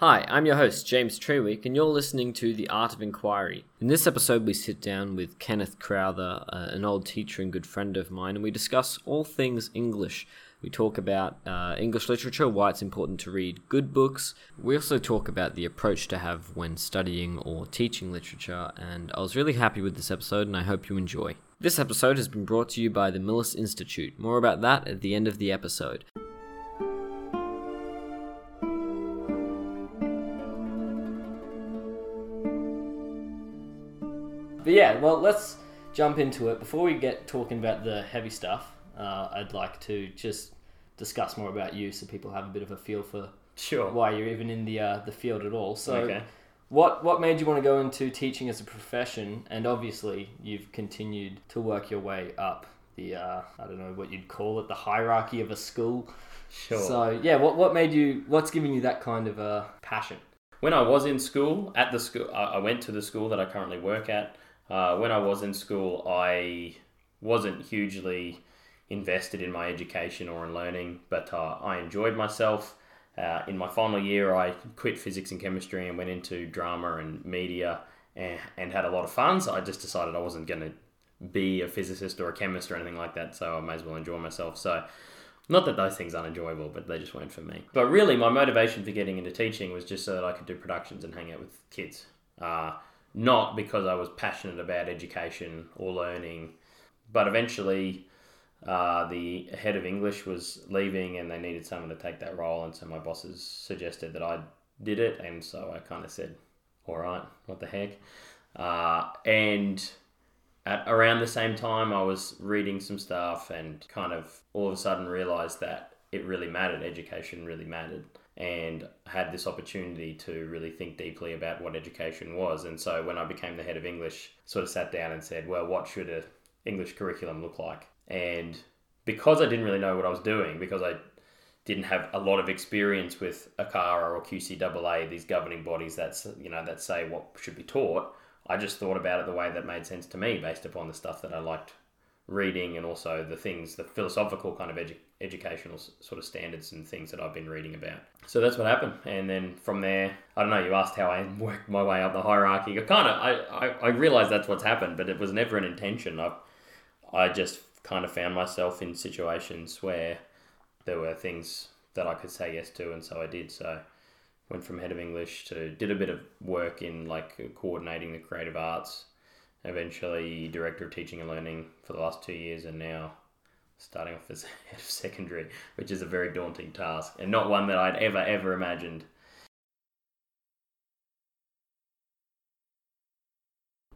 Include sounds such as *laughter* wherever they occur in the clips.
Hi, I'm your host, James Treweek, and you're listening to The Art of Inquiry. In this episode, we sit down with Kenneth Crowther, uh, an old teacher and good friend of mine, and we discuss all things English. We talk about uh, English literature, why it's important to read good books. We also talk about the approach to have when studying or teaching literature, and I was really happy with this episode, and I hope you enjoy. This episode has been brought to you by the Millis Institute. More about that at the end of the episode. Yeah, well, let's jump into it. Before we get talking about the heavy stuff, uh, I'd like to just discuss more about you, so people have a bit of a feel for Sure. why you're even in the uh, the field at all. So, Okay. what what made you want to go into teaching as a profession? And obviously, you've continued to work your way up the uh, I don't know what you'd call it, the hierarchy of a school. Sure. So, yeah, what what made you? What's giving you that kind of uh, passion? when I was in school, at the school, I I went to the school that I currently work at. Uh, when I was in school, I wasn't hugely invested in my education or in learning, but uh, I enjoyed myself. Uh, in my final year, I quit physics and chemistry and went into drama and media and, and had a lot of fun. So I just decided I wasn't going to be a physicist or a chemist or anything like that. So I may as well enjoy myself. So not that those things aren't enjoyable, but they just weren't for me. But really, my motivation for getting into teaching was just so that I could do productions and hang out with kids. Uh, not because I was passionate about education or learning, but eventually uh, the head of English was leaving and they needed someone to take that role. And so my bosses suggested that I did it. And so I kind of said, all right, what the heck. Uh, and at around the same time, I was reading some stuff and kind of all of a sudden realized that it really mattered. Education really mattered. And had this opportunity to really think deeply about what education was. And so when I became the head of English, sort of sat down and said, well, what should a English curriculum look like? And because I didn't really know what I was doing, because I didn't have a lot of experience with ACARA or QCAA, these governing bodies that you know that say what should be taught, I just thought about it the way that made sense to me, based upon the stuff that I liked reading and also the things, the philosophical kind of edu- educational sort of standards and things that I've been reading about. So that's what happened, and then from there, I don't know. You asked how I *laughs* worked my way up the hierarchy. I kind of, I, I, I realized that's what's happened, but it was never an intention. I, I just kind of found myself in situations where there were things that I could say yes to, and so I did. So went from head of English to did a bit of work in like coordinating the creative arts. Eventually, director of teaching and learning for the last two years, and now starting off as *laughs* head of secondary, which is a very daunting task and not one that I'd ever ever imagined.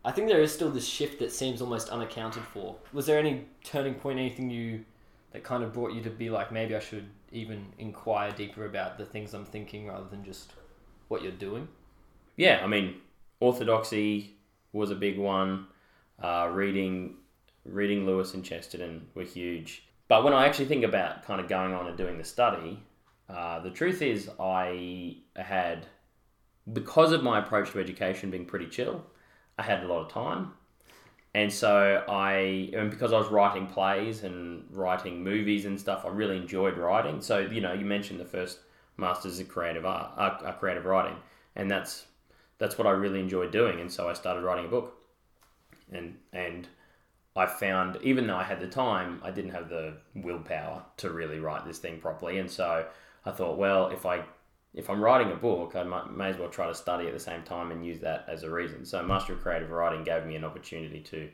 I think there is still this shift that seems almost unaccounted for. Was there any turning point, anything you that kind of brought you to be like, maybe I should even inquire deeper about the things I'm thinking rather than just what you're doing? Yeah, I mean, orthodoxy was a big one. Uh, reading, reading Lewis and Chesterton were huge. But when I actually think about kind of going on and doing the study, uh, the truth is I had, because of my approach to education being pretty chill, I had a lot of time. And so I, and because I was writing plays and writing movies and stuff, I really enjoyed writing. So you know, you mentioned the first masters in creative art, uh, uh, creative writing, and that's that's what I really enjoyed doing. And so I started writing a book, and and I found even though I had the time, I didn't have the willpower to really write this thing properly. And so I thought, well, if I if I'm writing a book, I might, may as well try to study at the same time and use that as a reason. So Master of Creative Writing gave me an opportunity to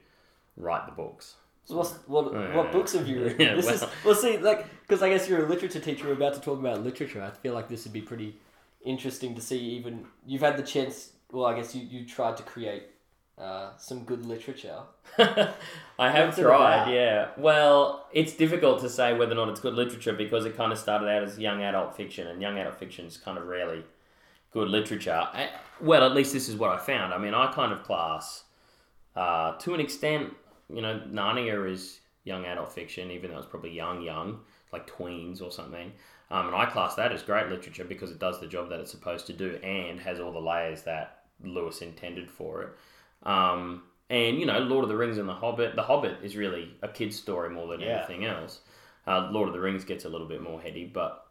write the books. So what's, what Yeah. what books have you *laughs* written? Yeah, this is well- well, see, like because I guess you're a literature teacher. We're about to talk about literature. I feel like this would be pretty interesting to see. Even you've had the chance. Well, I guess you you tried to create uh, some good literature. *laughs* I have What's tried, yeah. Well, it's difficult to say whether or not it's good literature because it kind of started out as young adult fiction, and young adult fiction is kind of rarely good literature. I, well, at least this is what I found. I mean, I kind of class, uh, to an extent, you know, Narnia is young adult fiction, even though it's probably young, young, like tweens or something. Um, and I class that as great literature because it does the job that it's supposed to do and has all the layers that Lewis intended for it. Um, and you know, Lord of the Rings and the Hobbit. The Hobbit is really a kid's story more than Yeah. anything else. Uh, Lord of the Rings gets a little bit more heady, but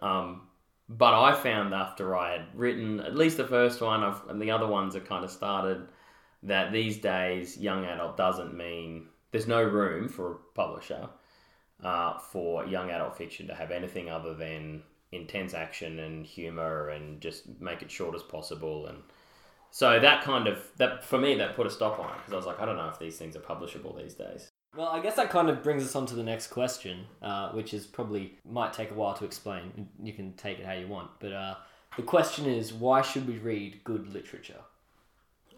um, But I found after I had written at least the first one, I've, and the other ones are kind of started, that these days young adult doesn't mean there's no room for a publisher uh, for young adult fiction to have anything other than intense action and humor and just make it short as possible and so that kind of that for me that put a stop on it because I was like I don't know if these things are publishable these days. Well, I guess that kind of brings us on to the next question, uh, which is probably might take a while to explain. You can take it how you want, but uh, the question is, why should we read good literature?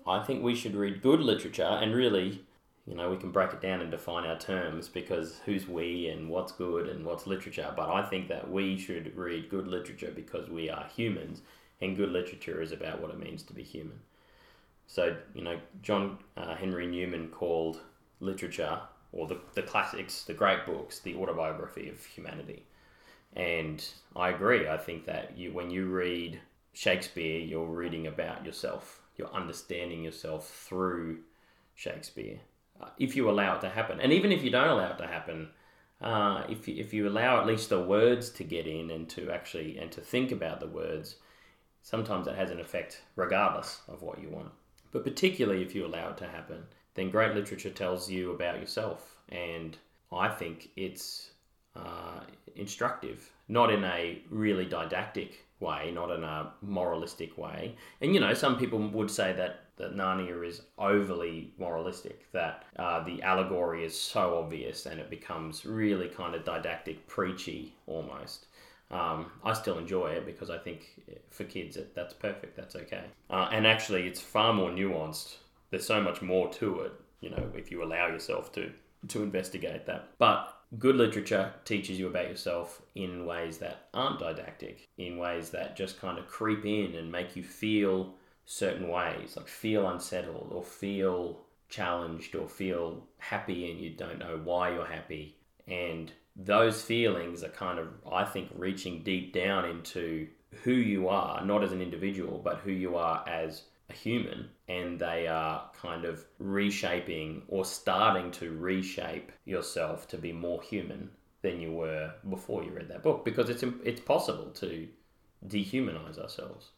I think we should read good literature, and really, you know, we can break it down and define our terms because who's we and what's good and what's literature. But I think that we should read good literature because we are humans, and good literature is about what it means to be human. So, you know, John uh, Henry Newman called literature or the, the classics, the great books, the autobiography of humanity. And I agree. I think that you, when you read Shakespeare, you're reading about yourself. You're understanding yourself through Shakespeare. If you allow it to happen, and even if you don't allow it to happen, uh, if you, if you allow at least the words to get in and to actually and to think about the words, sometimes it has an effect regardless of what you want. But particularly if you allow it to happen, then great literature tells you about yourself. And I think it's uh, instructive, not in a really didactic way, not in a moralistic way. And you know, some people would say that that Narnia is overly moralistic, that uh, the allegory is so obvious and it becomes really kind of didactic, preachy almost. Um, I still enjoy it because I think for kids it, that's perfect, that's okay. Uh, and actually, it's far more nuanced there's so much more to it, you know, if you allow yourself to to investigate that. But good literature teaches you about yourself in ways that aren't didactic, in ways that just kind of creep in and make you feel certain ways, like feel unsettled or feel challenged or feel happy and you don't know why you're happy. And those feelings are kind of, I think, reaching deep down into who you are, not as an individual, but who you are as a human and they are kind of reshaping or starting to reshape yourself to be more human than you were before you read that book because it's it's possible to dehumanize ourselves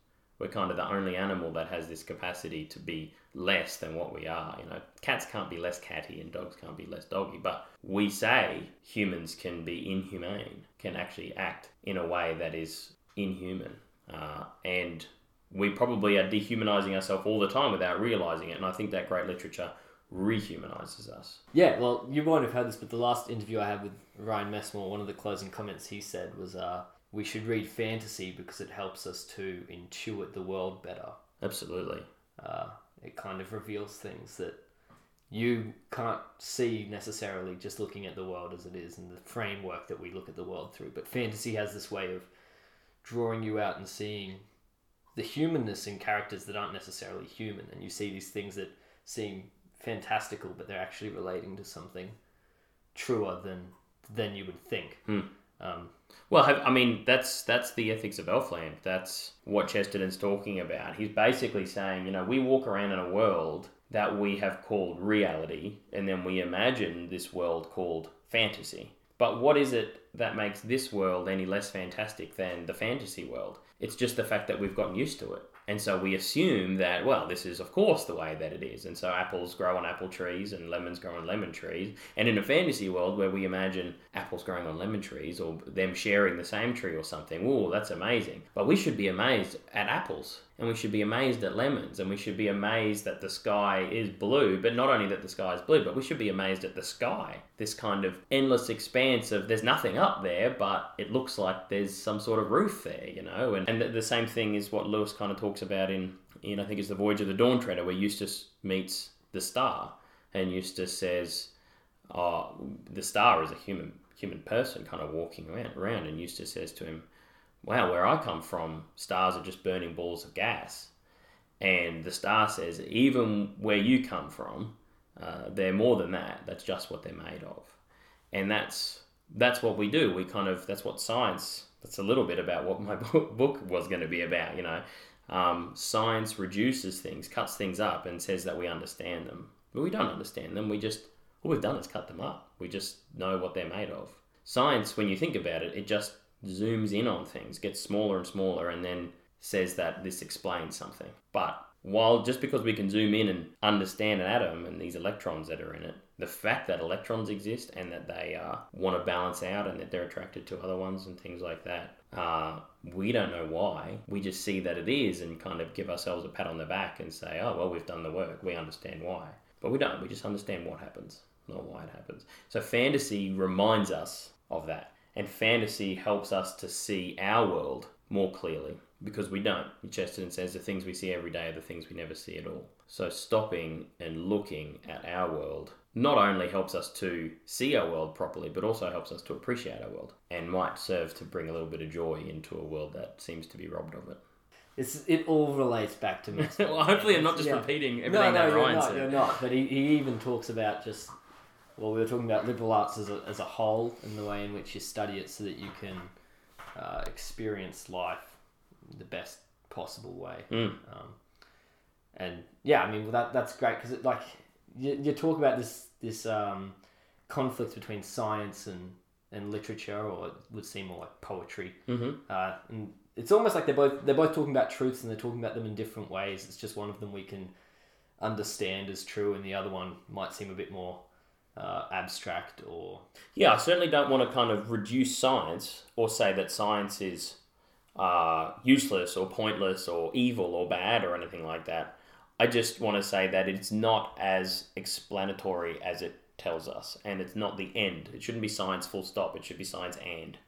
we're kind of the only animal that has this capacity to be less than what we are you know cats can't be less catty and dogs can't be less doggy but we say humans can be inhumane can actually act in a way that is inhuman uh, and we probably are dehumanizing ourselves all the time without realizing it. And I think that great literature rehumanizes us. Yeah, well, you won't have heard this, but the last interview I had with Ryan Messmore, one of the closing comments he said was, uh, "We should read fantasy because it helps us to intuit the world better." Absolutely. Uh, it kind of reveals things that you can't see necessarily just looking at the world as it is and the framework that we look at the world through. But fantasy has this way of drawing you out and seeing the humanness in characters that aren't necessarily human, and you see these things that seem fantastical, but they're actually relating to something truer than than you would think. Hmm. Um, well, I mean, that's that's the ethics of Elfland. That's what Chesterton's talking about. He's basically saying, you know, we walk around in a world that we have called reality, and then we imagine this world called fantasy. But what is it that makes this world any less fantastic than the fantasy world? It's just the fact that we've gotten used to it. And so we assume that, well, this is, of course, the way that it is. And so apples grow on apple trees and lemons grow on lemon trees. And in a fantasy world where we imagine apples growing on lemon trees or them sharing the same tree or something, oh, that's amazing. But we should be amazed at apples and we should be amazed at lemons and we should be amazed that the sky is blue but not only that the sky is blue but we should be amazed at the sky. This kind of endless expanse of there's nothing up there but it looks like there's some sort of roof there you know? And, and the, the same thing is what lewis kind of talks about in in i think it's the voyage of the dawn treader where eustace meets the star and eustace says oh the star is a human human person kind of walking around, around and eustace says to him wow, where I come from, stars are just burning balls of gas. And the star says, even where you come from, uh, they're more than that. That's just what they're made of. And that's that's what we do. We kind of that's what science. That's a little bit about what my *laughs* book was going to be about. You know, um, science reduces things, cuts things up, and says that we understand them, but we don't understand them. We just all we've done is cut them up. We just know what they're made of. Science, when you think about it, it just zooms in on things, gets smaller and smaller, and then says that this explains something. But while just because we can zoom in and understand an atom and these electrons that are in it, the fact that electrons exist and that they uh, want to balance out and that they're attracted to other ones and things like that, uh, we don't know why. We just see that it is and kind of give ourselves a pat on the back and say, oh, well, we've done the work. We understand why. But we don't. We just understand what happens, not why it happens. So fantasy reminds us of that. And fantasy helps us to see our world more clearly because we don't. Chesterton says the things we see every day are the things we never see at all. So stopping and looking at our world not only helps us to see our world properly, but also helps us to appreciate our world and might serve to bring a little bit of joy into a world that seems to be robbed of it. It's, it all relates back to *laughs* me. well, hopefully, I'm not just Yeah. repeating everything no, that you're Ryan not, said. you're not. But he, he even talks about just, well, we were talking about liberal arts as a, as a whole and the way in which you study it so that you can uh, experience life the best possible way. Mm. Um, and yeah, I mean, well, that that's great because like you, you talk about this this um, conflict between science and and literature, or it would seem more like poetry. hmm Uh, and it's almost like they're both they're both talking about truths and they're talking about them in different ways. It's just one of them we can understand as true, and the other one might seem a bit more uh, abstract or Yeah, I certainly don't want to kind of reduce science or say that science is uh, useless or pointless or evil or bad or anything like that. I just want to say that it's not as explanatory as it tells us, and it's not the end. It shouldn't be science full stop. It should be science and.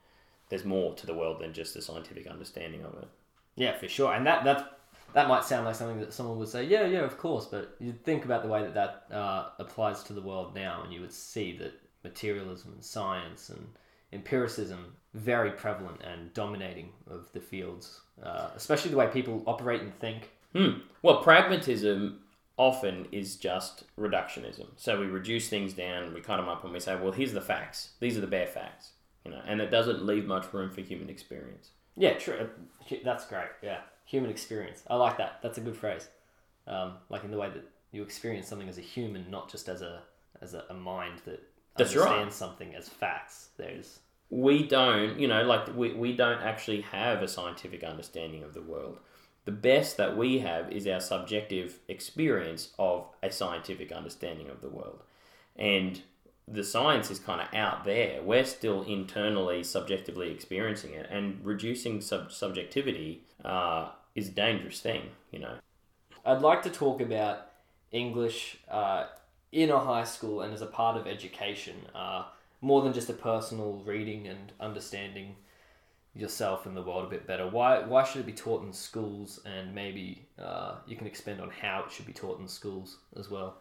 There's more to the world than just the scientific understanding of it. yeah, for sure. And that that that might sound like something that someone would say, yeah, yeah, of course. But you'd think about the way that that uh, applies to the world now, and you would see that materialism and science and empiricism very prevalent and dominating of the fields, uh, especially the way people operate and think. Hmm. Well, pragmatism often is just reductionism. So we reduce things down, we cut them up, and we say, well, here's the facts. These are the bare facts. You know, and it doesn't leave much room for human experience. Yeah, true. That's great. Yeah, human experience. I like that. That's a good phrase. Um, like in the way that you experience something as a human, not just as a as a, a mind that That's right. understands something as facts. There's We don't, you know, like we, we don't actually have a scientific understanding of the world. The best that we have is our subjective experience of a scientific understanding of the world. And the science is kind of out there. We're still internally, subjectively experiencing it, and reducing sub- subjectivity uh, is a dangerous thing, you know. I'd like to talk about English uh, in a high school and as a part of education, uh, more than just a personal reading and understanding yourself and the world a bit better. Why why should it be taught in schools? And maybe uh, you can expand on how it should be taught in schools as well.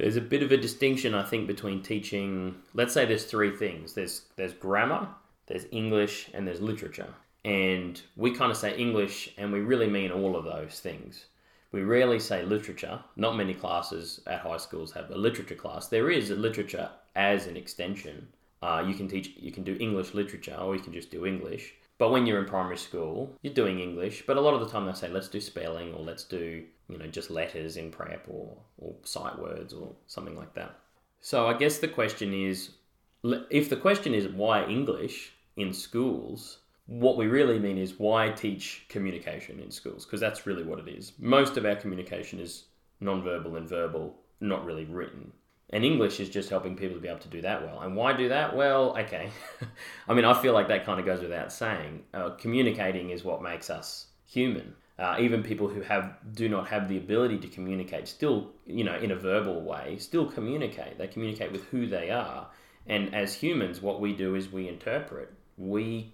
There's a bit of a distinction, I think, between teaching. Let's say there's three things. There's there's grammar, there's English, and there's literature. And we kind of say English, and we really mean all of those things. We rarely say literature. Not many classes at high schools have a literature class. There is a literature as an extension. Uh, you can teach, you can do English literature, or you can just do English. But when you're in primary school, you're doing English. But a lot of the time they say, let's do spelling, or let's do, you know, just letters in prep, or or sight words, or something like that. So I guess the question is, if the question is why English in schools, what we really mean is why teach communication in schools because that's really what it is. Most of our communication is non-verbal and verbal, not really written. And English is just helping people to be able to do that well. And why do that? Well, okay. *laughs* I mean, I feel like that kind of goes without saying. Uh, communicating is what makes us human. Uh, even people who have do not have the ability to communicate still, you know, in a verbal way, still communicate. They communicate with who they are. And as humans, what we do is we interpret. We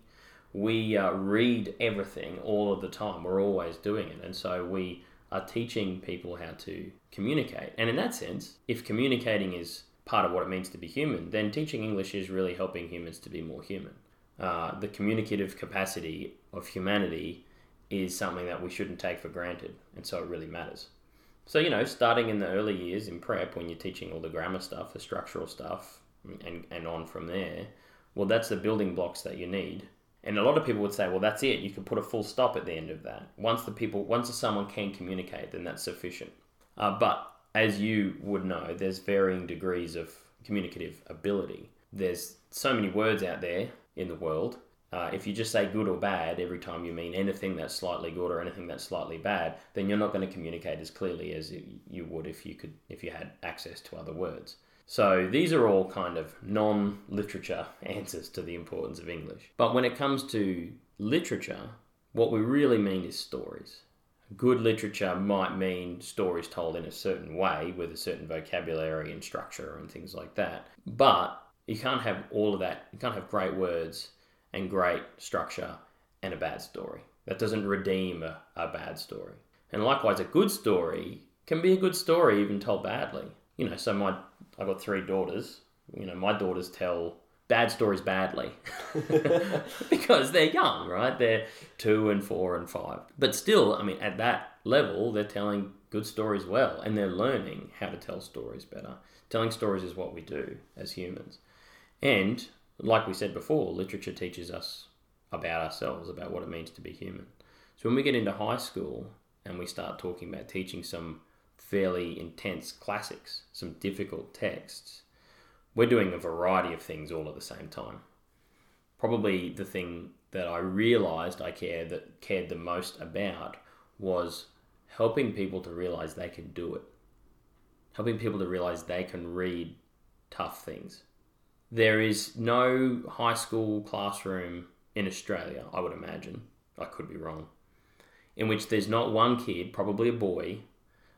we uh, read everything all of the time. We're always doing it, and so we are teaching people how to communicate. And in that sense, if communicating is part of what it means to be human, then teaching English is really helping humans to be more human. Uh, the communicative capacity of humanity is something that we shouldn't take for granted, and so it really matters. So, you know, starting in the early years in prep, when you're teaching all the grammar stuff, the structural stuff, and, and on from there, well, that's the building blocks that you need. And a lot of people would say, well, that's it. You can put a full stop at the end of that. Once the people, once someone can communicate, then that's sufficient. Uh, but as you would know, there's varying degrees of communicative ability. There's so many words out there in the world. Uh, if you just say good or bad every time you mean anything that's slightly good or anything that's slightly bad, then you're not going to communicate as clearly as you would if you could if you had access to other words. So these are all kind of non-literature *laughs* answers to the importance of English. But when it comes to literature, what we really mean is stories. Good literature might mean stories told in a certain way with a certain vocabulary and structure and things like that. But you can't have all of that. You can't have great words and great structure and a bad story. That doesn't redeem a, a bad story. And likewise, a good story can be a good story even told badly. You know, so my I've got three daughters. You know, my daughters tell bad stories badly *laughs* because they're young, right? They're two and four and five. But still, I mean, at that level, they're telling good stories well and they're learning how to tell stories better. Telling stories is what we do as humans. And like we said before, literature teaches us about ourselves, about what it means to be human. So when we get into high school and we start talking about teaching some fairly intense classics, some difficult texts, we're doing a variety of things all at the same time. Probably the thing that I realized I cared that cared the most about was helping people to realize they can do it. Helping people to realize they can read tough things. There is no high school classroom in Australia, I would imagine. I could be wrong. In which there's not one kid, probably a boy,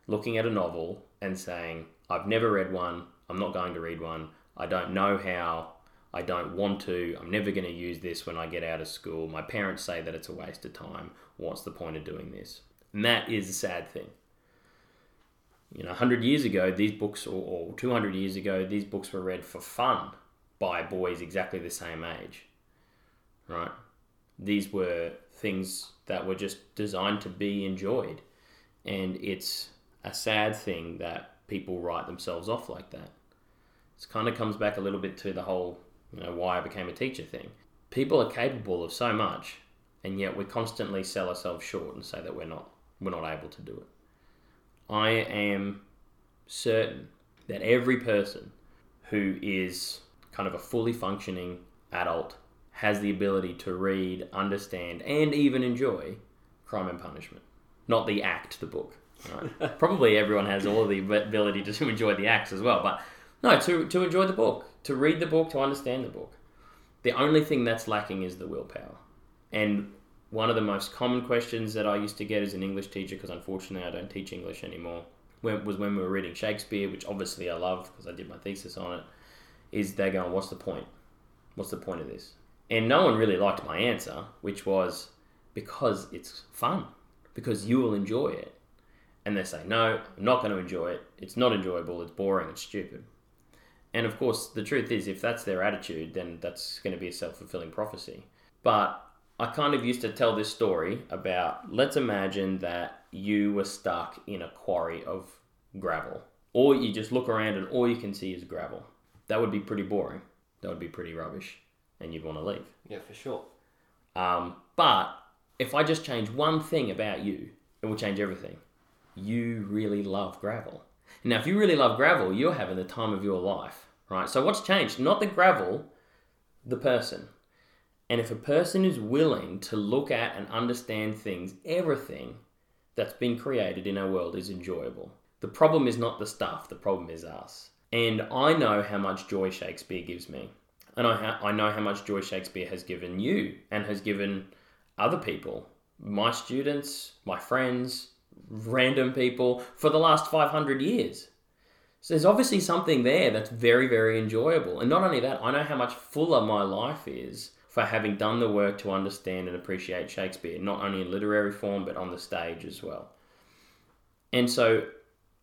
looking at a novel and saying, I've never read one, I'm not going to read one, I don't know how, I don't want to, I'm never going to use this when I get out of school, my parents say that it's a waste of time, what's the point of doing this? And that is a sad thing. You know, 100 years ago, these books, or, or 200 years ago, these books were read for fun by boys exactly the same age, right? These were things that were just designed to be enjoyed. And it's a sad thing that people write themselves off like that. It kind of comes back a little bit to the whole, you know, why I became a teacher thing. People are capable of so much, and yet we constantly sell ourselves short and say that we're not we're not able to do it. I am certain that every person who is kind of a fully functioning adult has the ability to read, understand, and even enjoy Crime and Punishment. Not the act, the book. Right? Probably everyone has all the ability to enjoy the acts as well, but no, to, to enjoy the book, to read the book, to understand the book. The only thing that's lacking is the willpower. And one of the most common questions that I used to get as an English teacher, because unfortunately I don't teach English anymore, was when we were reading Shakespeare, which obviously I love because I did my thesis on it, is they're going, what's the point? What's the point of this? And no one really liked my answer, which was because it's fun, because you will enjoy it. And they say, no, I'm not going to enjoy it. It's not enjoyable. It's boring. It's stupid. And of course, the truth is, if that's their attitude, then that's going to be a self fulfilling prophecy. But I kind of used to tell this story about let's imagine that you were stuck in a quarry of gravel, or you just look around and all you can see is gravel that would be pretty boring. That would be pretty rubbish, and you'd want to leave. Yeah, for sure. Um, but if I just change one thing about you, it will change everything. You really love gravel. Now, if you really love gravel, you're having the time of your life, right? So, what's changed? Not the gravel, the person. And if a person is willing to look at and understand things, everything that's been created in our world is enjoyable. The problem is not the stuff, the problem is us. And I know how much joy Shakespeare gives me. And I, ha- I know how much joy Shakespeare has given you and has given other people, my students, my friends, random people, for the last 500 years. So there's obviously something there that's very, very enjoyable. And not only that, I know how much fuller my life is for having done the work to understand and appreciate Shakespeare, not only in literary form, but on the stage as well. And so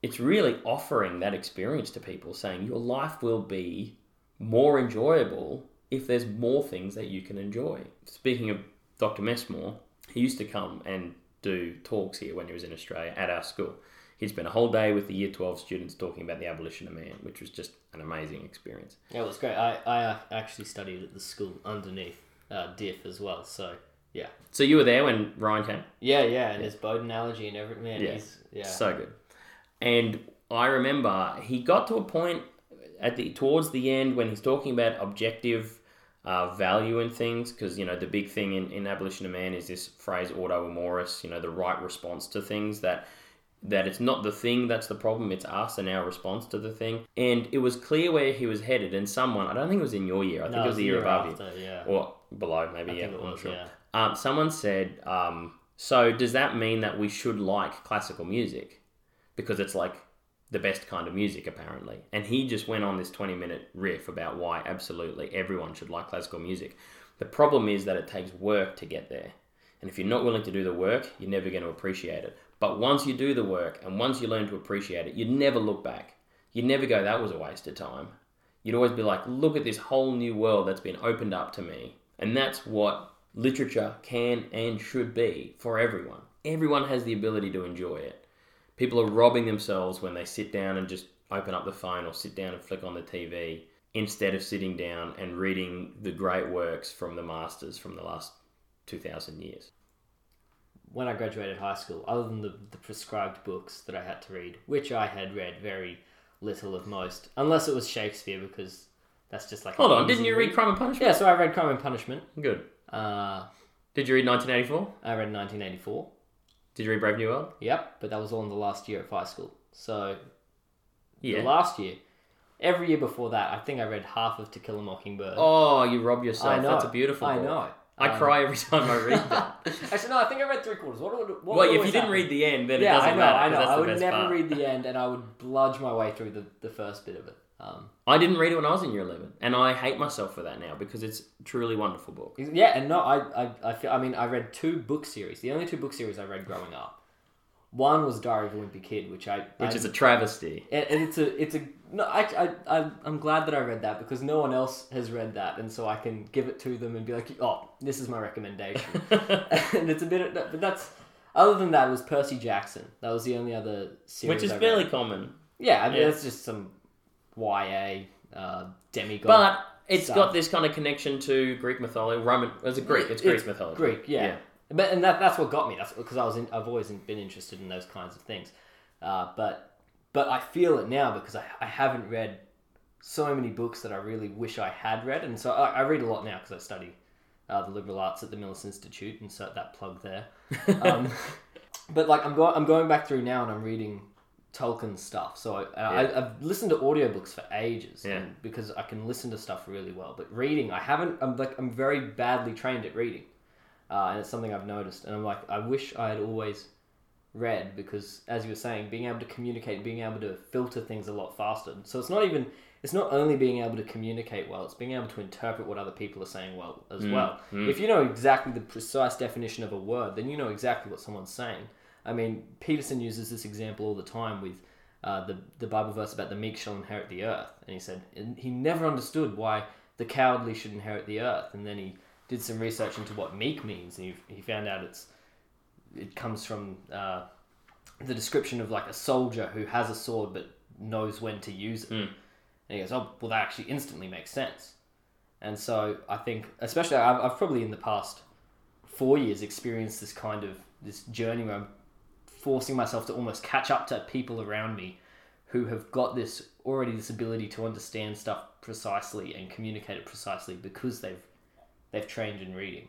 it's really offering that experience to people, saying your life will be more enjoyable if there's more things that you can enjoy. Speaking of Dr. Messmore, he used to come and do talks here when he was in Australia at our school. He'd spent a whole day with the year 12 students talking about the abolition of man, which was just an amazing experience. Yeah, it was great. I, I uh, actually studied at the school underneath uh, DIF as well, so yeah. So you were there when Ryan came? Yeah, yeah, and his boat analogy and everything. Man, yeah. yeah. So good. And I remember he got to a point at the towards the end when he's talking about objective uh, value in things because you know the big thing in, in abolition of man is this phrase ordo amoris you know the right response to things that that it's not the thing that's the problem it's us and our response to the thing and it was clear where he was headed and someone i don't think it was in your year i think it was the year above after, yeah. you or below maybe I yeah think it i'm was, sure yeah. um, someone said um, so does that mean that we should like classical music because it's like the best kind of music apparently. And he just went on this 20 minute riff about why absolutely everyone should like classical music. The problem is that it takes work to get there. And if you're not willing to do the work you're never going to appreciate it. But once you do the work and once you learn to appreciate it you never look back. You never go that was a waste of time. You'd always be like look at this whole new world that's been opened up to me. And that's what literature can and should be for everyone. Everyone has the ability to enjoy it people are robbing themselves when they sit down and just open up the phone or sit down and flick on the TV instead of sitting down and reading the great works from the masters from the last 2000 years. when I graduated high school, other than the, the prescribed books that I had to read, which I had read very little of most, unless it was Shakespeare, because that's just like. Hold on, didn't you read Crime and Punishment? Yeah, so I read Crime and Punishment. Good. Uh, Did you read 1984? I read 1984. Did you read Brave New World? Yep, but that was all in the last year of high school. So Yeah. the last year, every year before that, I think I read half of To Kill a Mockingbird. Oh, you rob yourself. I know. That's a beautiful I book. know. I Um, cry every time I read that. *laughs* Actually, no, I think I read three quarters. What, would- what well, if you didn't happen? read the end, then it yeah, doesn't I know, matter. I know. I would never part. read the end, and I would bludge my way through the, the first bit of it. Um, I didn't read it when I was in year 11, and I hate myself for that now because it's a truly wonderful book. yeah, and no, I, I, I feel. I mean, I read two book series. The only two book series I read growing up. One was Diary of a Wimpy Kid, which I, Which I is a travesty. and, and it's a it's a no I, I I I'm glad that I read that because no one else has read that and so I can give it to them and be like oh this is my recommendation *laughs* and it's a bit of, but that's other than that it was Percy Jackson that was the only other series Which is fairly common. yeah I mean yeah. it's just some YA uh, demigod But it's stuff. got this kind of connection to Greek mythology. Roman. It's a Greek. It's Greek mythology. Greek yeah, but and that that's what got me that's because I was in, I've always been interested in those kinds of things uh, but but I feel it now because I, I haven't read so many books that I really wish I had read, and so I, I read a lot now because I study uh, the liberal arts at the Millis Institute, and so that plug there. *laughs* Um, but like I'm going, I'm going back through now, and I'm reading Tolkien stuff. So I, I, I've listened to audiobooks for ages, Yeah. and because I can listen to stuff really well. But reading, I haven't. I'm like I'm very badly trained at reading, uh, and it's something I've noticed. And I'm like, I wish I had always read because as you were saying being able to communicate being able to filter things a lot faster so it's not even it's not only being able to communicate well it's being able to interpret what other people are saying well as well if you know exactly the precise definition of a word then you know exactly what someone's saying i mean peterson uses this example all the time with uh, the, the bible verse about the meek shall inherit the earth and he said and he never understood why the cowardly should inherit the earth and then he did some research into what meek means and he, he found out it's it comes from uh, the description of like a soldier who has a sword but knows when to use it. And he goes, "Oh, well, that actually instantly makes sense." And so I think, especially, I've, I've probably in the past four years experienced this kind of this journey where I'm forcing myself to almost catch up to people around me who have got this already this ability to understand stuff precisely and communicate it precisely because they've they've trained in reading.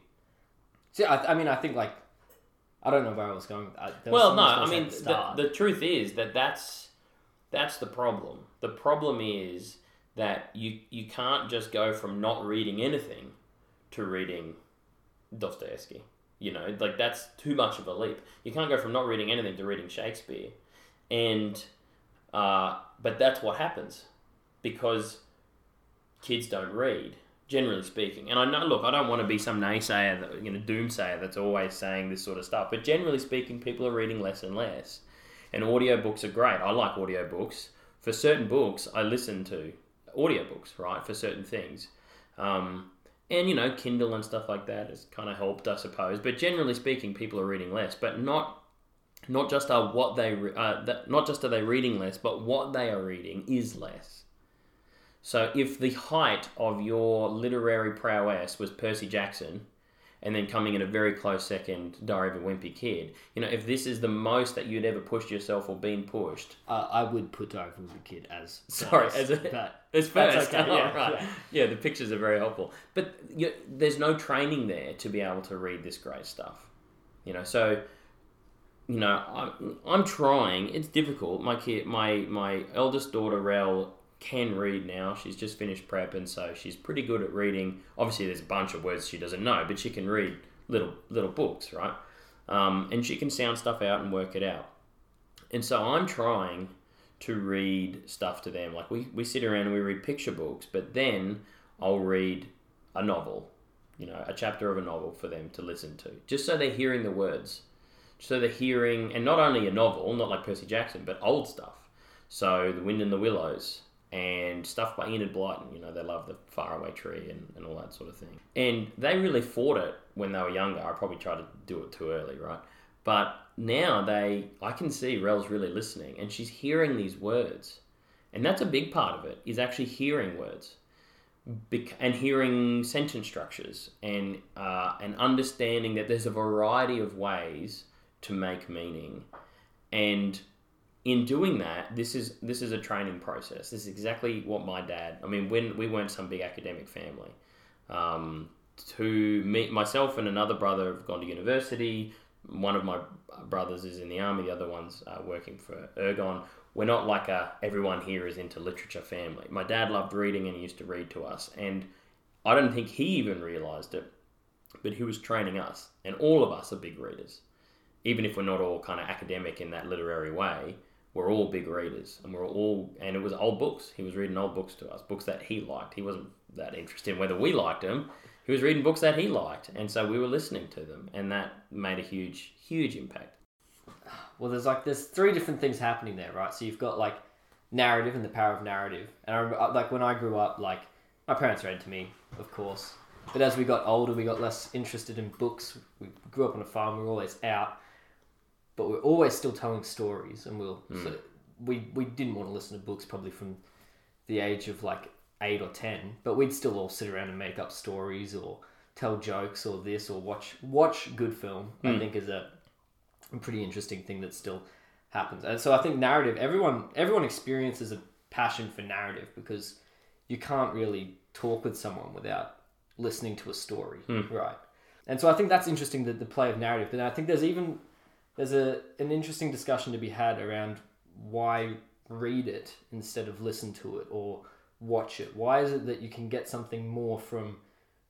So I, I mean, I think like I don't know where I was going. I, there was Well, no, I mean, the the, the truth is that that's that's the problem. The problem is that you you can't just go from not reading anything to reading Dostoevsky. You know, like that's too much of a leap. You can't go from not reading anything to reading Shakespeare, and uh, but that's what happens because kids don't read, generally speaking. And I know, look, I don't want to be some naysayer, that, you know, doomsayer that's always saying this sort of stuff. But generally speaking, people are reading less and less. And audiobooks are great. I like audiobooks. For certain books, I listen to audiobooks, right, for certain things. Um, and, you know, Kindle and stuff like that has kind of helped, I suppose. But generally speaking, people are reading less. But not not just are what they uh, that, not just are they reading less, but what they are reading is less. So if the height of your literary prowess was Percy Jackson, and then coming in a very close second, Diary of a Wimpy Kid. You know, if this is the most that you'd ever pushed yourself or been pushed, Uh, I would put Diary of a Wimpy Kid as Sorry, first, as a- but That's first. okay, yeah, *laughs* right. yeah. Yeah, the pictures are very helpful. But you, there's no training there to be able to read this great stuff. You know, so you know, I'm, I'm trying. It's difficult. My kid, my my eldest daughter, Rel, can read now. She's just finished prep, and so she's pretty good at reading. Obviously, there's a bunch of words she doesn't know, but she can read little little books, right? Um, and she can sound stuff out and work it out. And so I'm trying to read stuff to them. Like we, we sit around and we read picture books, but then I'll read a novel, you know, a chapter of a novel for them to listen to, just so they're hearing the words. So they're hearing, and not only a novel, not like Percy Jackson, but old stuff. So The Wind and the Willows and stuff by Enid Blyton. You know, they love the Faraway Tree and, and all that sort of thing. And they really fought it when they were younger. I probably tried to do it too early, right? But now they, I can see Rel's really listening and she's hearing these words. And that's a big part of it, is actually hearing words and hearing sentence structures and, uh, and understanding that there's a variety of ways to make meaning. And in doing that, this is this is a training process. This is exactly what my dad. I mean, when we weren't some big academic family, um, to me, myself and another brother have gone to university. One of my brothers is in the army. The other one's uh, working for Ergon. We're not like a everyone here is into literature family. My dad loved reading and he used to read to us, and I don't think he even realized it, but he was training us, and all of us are big readers even if we're not all kind of academic in that literary way, we're all big readers, and we're all and it was old books. He was reading old books to us, books that he liked. He wasn't that interested in whether we liked them. He was reading books that he liked, and so we were listening to them, and that made a huge, huge impact. well, there's like there's three different things happening there, right? So you've got like narrative and the power of narrative. And I remember, like when I grew up, like my parents read to me, of course. But as we got older, we got less interested in books. We grew up on a farm. We were always out, but we're always still telling stories. And we'll hmm. so we we didn't want to listen to books probably from the age of like eight or ten, but we'd still all sit around and make up stories or tell jokes or this or watch watch good film. I hmm. think is a, a pretty interesting thing that still happens. And so I think narrative everyone everyone experiences a passion for narrative because you can't really talk with someone without listening to a story, hmm. right? And so I think that's interesting that the play of narrative. But I think there's even there's a an interesting discussion to be had around why read it instead of listen to it or watch it. Why is it that you can get something more from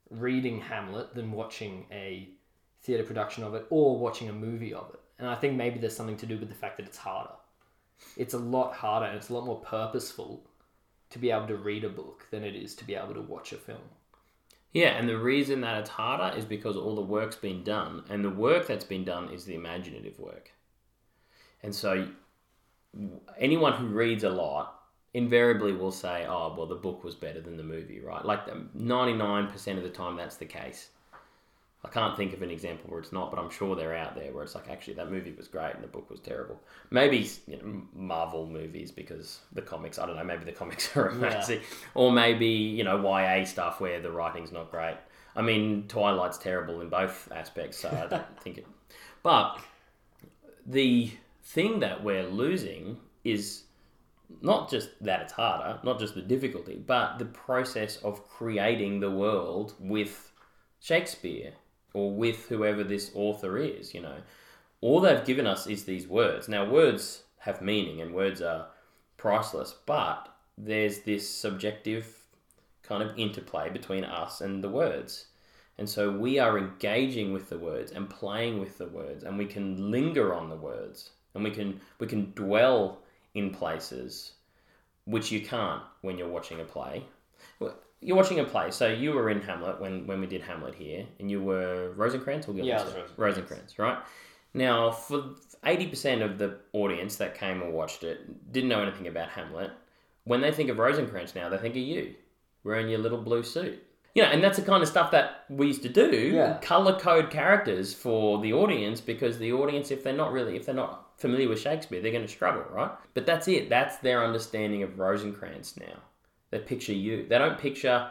reading Hamlet than watching a theatre production of it or watching a movie of it? And I think maybe there's something to do with the fact that it's harder. It's a lot harder and it's a lot more purposeful to be able to read a book than it is to be able to watch a film. Yeah, and the reason that it's harder is because all the work's been done, and the work that's been done is the imaginative work. And so, anyone who reads a lot invariably will say, "Oh, well, the book was better than the movie," right? Like ninety nine percent of the time, that's the case. I can't think of an example where it's not, but I'm sure they're out there where it's like, actually, that movie was great and the book was terrible. Maybe you know, Marvel movies because the comics, I don't know, maybe the *laughs* comics are amazing. Or maybe, you know, YA stuff where the writing's not great. I mean, Twilight's terrible in both aspects, so I don't *laughs* think it. But the thing that we're losing is not just that it's harder, not just the difficulty, but the process of creating the world with Shakespeare or with whoever this author is, you know. All they've given us is these words. Now, words have meaning and words are priceless, but there's this subjective kind of interplay between us and the words. And so we are engaging with the words and playing with the words, and we can linger on the words, and we can we can dwell in places which you can't when you're watching a play. You're watching a play, so you were in Hamlet when, when we did Hamlet here, and you were Rosencrantz or Guildenstern? Yeah, Rosencrantz. Rosencrantz, right? Now, for eighty percent of the audience that came and watched it didn't know anything about Hamlet. When they think of Rosencrantz now, they think of you wearing your little blue suit. You know, and that's the kind of stuff that we used to do. Yeah. Color code characters for the audience because the audience, if they're not really, if they're not familiar with Shakespeare, they're going to struggle, right? But that's it. That's their understanding of Rosencrantz now. They picture you. They don't picture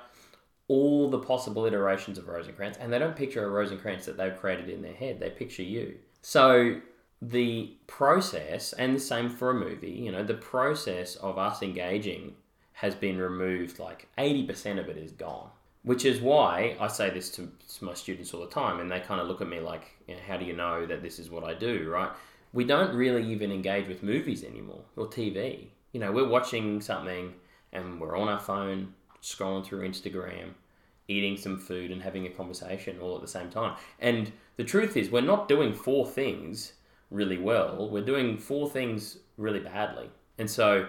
all the possible iterations of Rosencrantz, and they don't picture a Rosencrantz that they've created in their head. They picture you. So the process, and the same for a movie, you know, the process of us engaging has been removed. Like eighty percent of it is gone. Which is why I say this to my students all the time, and they kind of look at me like, you know, "How do you know that this is what I do?" Right? We don't really even engage with movies anymore or TV. You know, we're watching something and we're on our phone scrolling through Instagram, eating some food and having a conversation all at the same time. And the truth is, we're not doing four things really well. We're doing four things really badly. And so,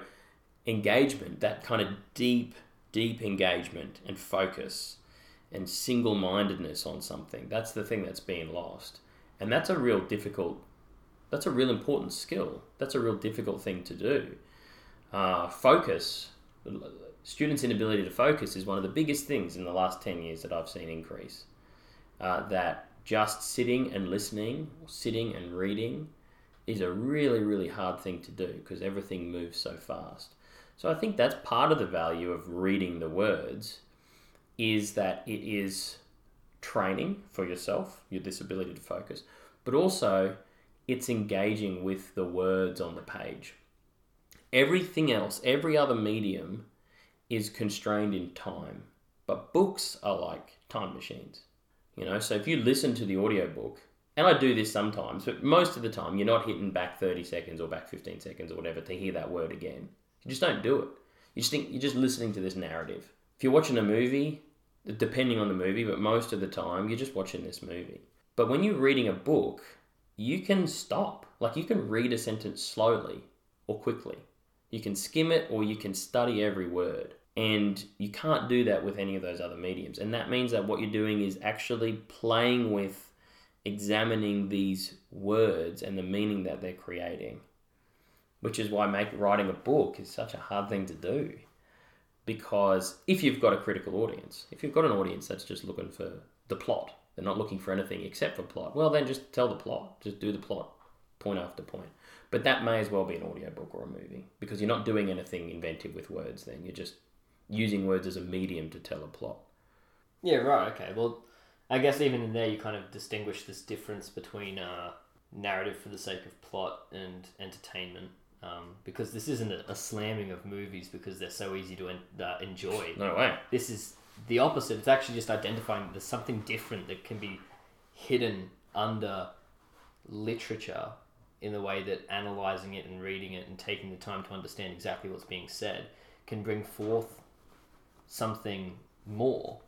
engagement, that kind of deep, deep engagement and focus and single mindedness on something, that's the thing that's being lost. And that's a real difficult, that's a real important skill. That's a real difficult thing to do. Uh, focus students' inability to focus is one of the biggest things in the last 10 years that I've seen increase. Uh, that just sitting and listening, sitting and reading, is a really, really hard thing to do because everything moves so fast. So I think that's part of the value of reading the words is that it is training for yourself, your disability to focus, but also it's engaging with the words on the page. Everything else, every other medium is constrained in time, but books are like time machines. You know, so if you listen to the audiobook, and I do this sometimes, but most of the time you're not hitting back 30 seconds or back 15 seconds or whatever to hear that word again. You just don't do it. You just think you're just listening to this narrative. If you're watching a movie, depending on the movie, but most of the time you're just watching this movie. But when you're reading a book, you can stop. Like you can read a sentence slowly or quickly. You can skim it or you can study every word. And you can't do that with any of those other mediums. And that means that what you're doing is actually playing with examining these words and the meaning that they're creating. Which is why make, writing a book is such a hard thing to do. Because if you've got a critical audience, if you've got an audience that's just looking for the plot, they're not looking for anything except for plot, well, then just tell the plot. Just do the plot point after point. But that may as well be an audiobook or a movie because you're not doing anything inventive with words then. You're just using words as a medium to tell a plot. Yeah, right, okay. Well, I guess even in there you kind of distinguish this difference between uh, narrative for the sake of plot and entertainment. Um, because this isn't a, a, slamming of movies because they're so easy to en- uh, enjoy. No way. This is the opposite. It's actually just identifying there's something different that can be hidden under literature in the way that analyzing it and reading it and taking the time to understand exactly what's being said can bring forth something more.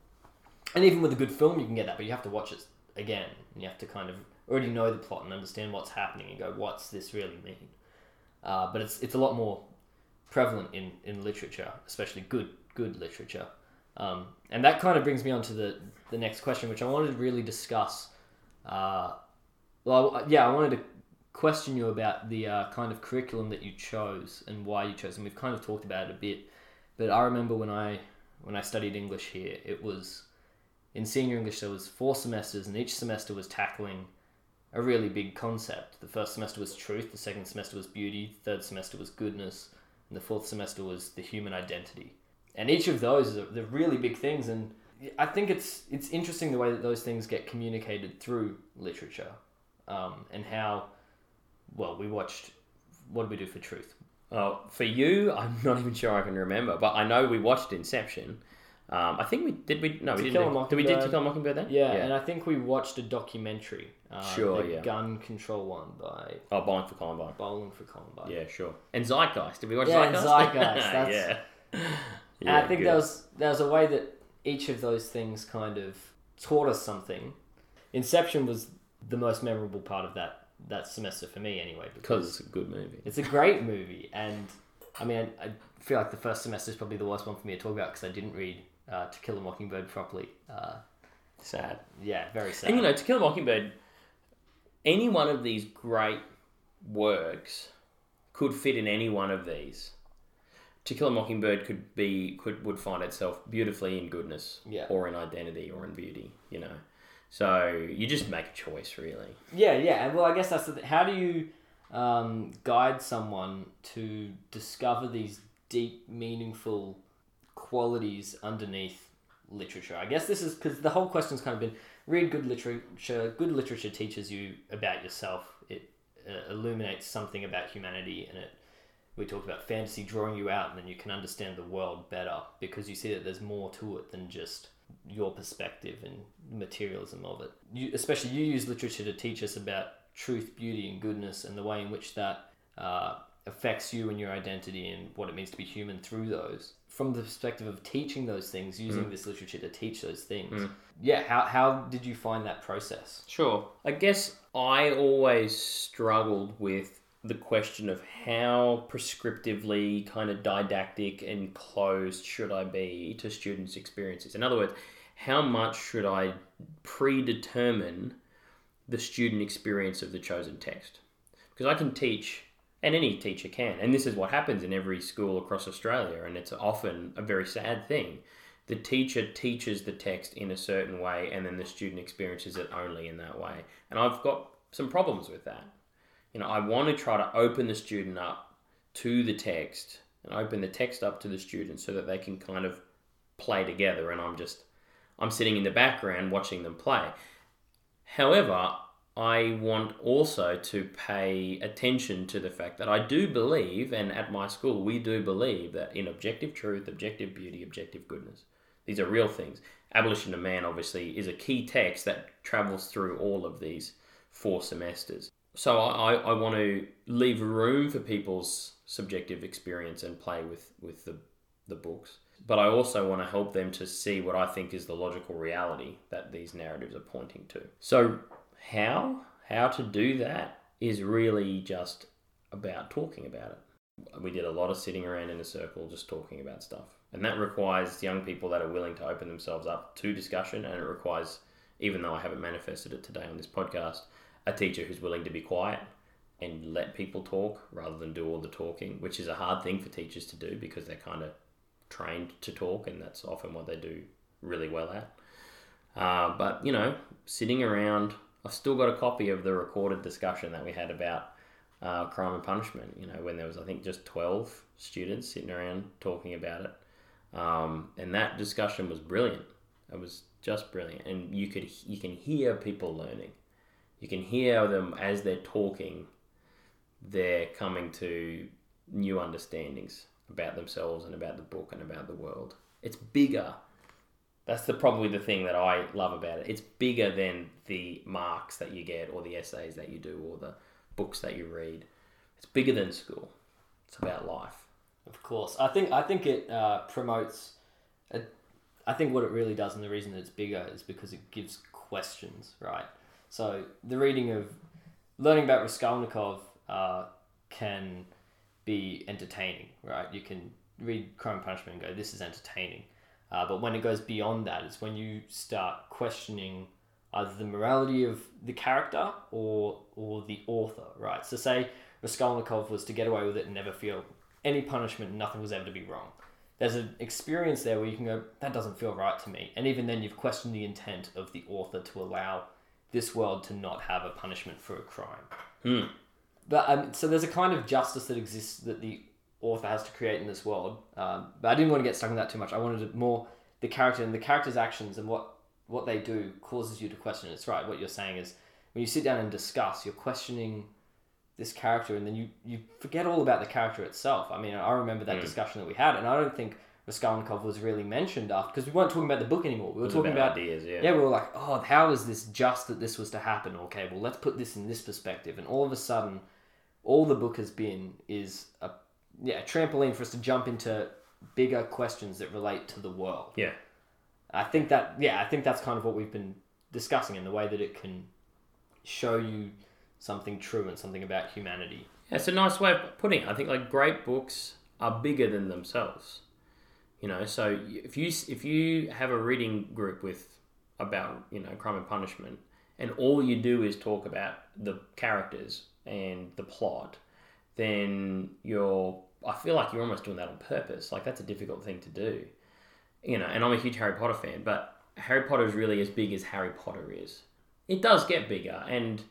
And even with a good film, you can get that, but you have to watch it again. And you have to kind of already know the plot and understand what's happening and go, what's this really mean? Uh, but it's it's a lot more prevalent in, in literature, especially good good literature. Um, and that kind of brings me on to the, the next question, which I wanted to really discuss. Uh, well, yeah, I wanted to question you about the uh, kind of curriculum that you chose and why you chose. And we've kind of talked about it a bit, but I remember when I when I studied English here, it was in senior English there was four semesters, and each semester was tackling a really big concept. The first semester was truth, the second semester was beauty, the third semester was goodness, and the fourth semester was the human identity. And each of those are the really big things, and I think it's it's interesting the way that those things get communicated through literature, um, and how well we watched. What did we do for truth? Uh, for you, I'm *laughs* not even sure I can remember, but I know we watched Inception. Um, I think we did. We no, we To didn't. Kill a do- Did we did to kill a mockingbird then? Yeah, and I think we watched a documentary. Uh, Sure, the yeah. Gun Control one by oh, Bowling for Columbine. Bowling for Columbine. Yeah, sure. And Zeitgeist. Did we watch Yeah, Zeitgeist? Zeitgeist, *laughs* that's- yeah. *laughs* And I think good. there was there was a way that each of those things kind of taught us something. Inception was the most memorable part of that that semester for me, anyway, because it's a good movie. it's a great movie, and I mean, I, I feel like the first semester is probably the worst one for me to talk about because I didn't read uh, To Kill a Mockingbird properly. Uh, Sad. yeah, very sad. And you know, To Kill a Mockingbird, any one of these great works could fit in any one of these. To Kill a Mockingbird could be could would find itself beautifully in goodness, Yeah. or in identity, or in beauty. You know, so you just make a choice, really. Yeah, yeah, and well, I guess that's the th- how do you um, guide someone to discover these deep, meaningful qualities underneath literature? I guess this is because the whole question's kind of been read good literature. Good literature teaches you about yourself. It uh, illuminates something about humanity, and it. We talked about fantasy drawing you out, and then you can understand the world better because you see that there's more to it than just your perspective and materialism of it. You, especially you use literature to teach us about truth, beauty, and goodness, and the way in which that uh, affects you and your identity and what it means to be human through those. From the perspective of teaching those things, using Mm. this literature to teach those things. Yeah, how, how did you find that process? Sure. I guess I always struggled with the question of how prescriptively kind of didactic and closed should I be to students' experiences. In other words, how much should I predetermine the student experience of the chosen text? Because I can teach, and any teacher can, and this is what happens in every school across Australia, and it's often a very sad thing the teacher teaches the text in a certain way and then the student experiences it only in that way. And I've got some problems with that. You know, I want to try to open the student up to the text and open the text up to the student so that they can kind of play together and I'm just I'm sitting in the background watching them play. However, I want also to pay attention to the fact that I do believe, and at my school we do believe, that in objective truth, objective beauty, objective goodness, these are real things. Abolition of Man, obviously, is a key text that travels through all of these four semesters. So I, I want to leave room for people's subjective experience and play with, with the, the books. But I also want to help them to see what I think is the logical reality that these narratives are pointing to. So how how to do that is really just about talking about it. We did a lot of sitting around in a circle just talking about stuff. And that requires young people that are willing to open themselves up to discussion and it requires even though I haven't manifested it today on this podcast, a teacher who's willing to be quiet and let people talk rather than do all the talking, which is a hard thing for teachers to do because they're kind of trained to talk and that's often what they do really well at. Uh, but, you know, sitting around, I've still got a copy of the recorded discussion that we had about uh, crime and punishment, you know, when there was, I think, just 12 students sitting around talking about it. Um, and that discussion was brilliant. It was just brilliant. And you could you can hear people learning. You can hear them as they're talking, they're coming to new understandings about themselves and about the book and about the world. It's bigger. That's the probably the thing that I love about it. It's bigger than the marks that you get or the essays that you do or the books that you read. It's bigger than school. It's about life. Of course, I think I think it uh, promotes. A, I think what it really does, and the reason that it's bigger, is because it gives questions, right? So the reading of learning about Raskolnikov uh, can be entertaining, right? You can read Crime and Punishment and go, "This is entertaining," uh, but when it goes beyond that, it's when you start questioning either the morality of the character or or the author, right? So say Raskolnikov was to get away with it and never feel any punishment, nothing was ever to be wrong. There's an experience there where you can go, that doesn't feel right to me. And even then, you've questioned the intent of the author to allow this world to not have a punishment for a crime. Hmm. But um, so there's a kind of justice that exists that the author has to create in this world. Um, but I didn't want to get stuck in that too much. I wanted more the character and the character's actions and what what they do causes you to question. It's right. What you're saying is when you sit down and discuss, you're questioning this character, and then you you forget all about the character itself. I mean, I remember that Mm. discussion that we had, and I don't think Raskolnikov was really mentioned after because we weren't talking about the book anymore. We were talking about ideas, yeah. yeah, we were like, oh, how is this just that this was to happen? Okay, well, let's put this in this perspective. And all of a sudden, all the book has been is a yeah a trampoline for us to jump into bigger questions that relate to the world. Yeah. I think that yeah, I think that's kind of what we've been discussing in the way that it can show you something true and something about humanity. Yeah, it's a nice way of putting it. I think like great books are bigger than themselves. You know, so if you if you have a reading group with about you know crime and punishment, and all you do is talk about the characters and the plot, then you're I feel like you're almost doing that on purpose. Like that's a difficult thing to do. You know, and I'm a huge Harry Potter fan, but Harry Potter is really as big as Harry Potter is. It does get bigger, and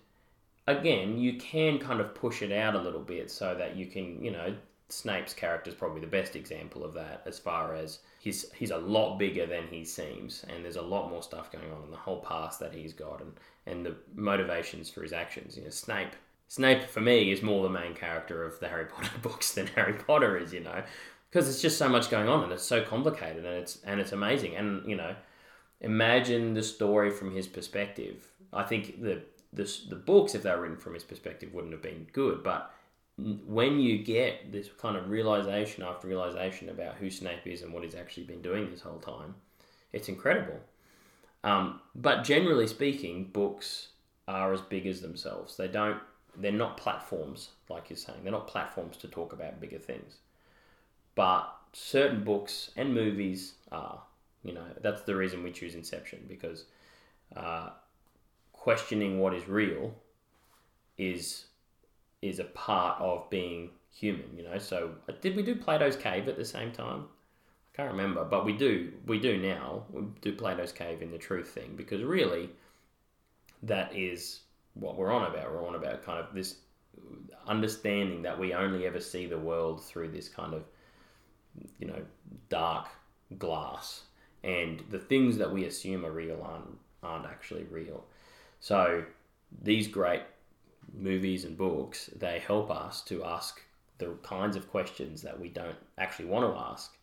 again, you can kind of push it out a little bit so that you can, you know, Snape's character is probably the best example of that, as far as he's he's a lot bigger than he seems, and there's a lot more stuff going on in the whole past that he's got, and and the motivations for his actions. You know, Snape. Snape for me is more the main character of the Harry *laughs* Potter books than Harry Potter is. You know, because it's just so much going on and it's so complicated and it's and it's amazing and you know imagine the story from his perspective i think the the, the books if they were written from his perspective wouldn't have been good but when you get this kind of realization after realization about who snape is and what he's actually been doing this whole time it's incredible. Um, but generally speaking books are as big as themselves. They don't they're not platforms like you're saying. They're not platforms to talk about bigger things. But certain books and movies are. You know, that's the reason we choose Inception because uh, questioning what is real is is a part of being human. You know, so uh, did we do Plato's Cave at the same time? I can't remember, but we do. We do now. We do Plato's Cave in the truth thing because really, that is what we're on about. We're on about kind of this understanding that we only ever see the world through this kind of you know, dark glass, and the things that we assume are real aren't aren't actually real. So these great movies and books they help us to ask the kinds of questions that we don't actually want to ask,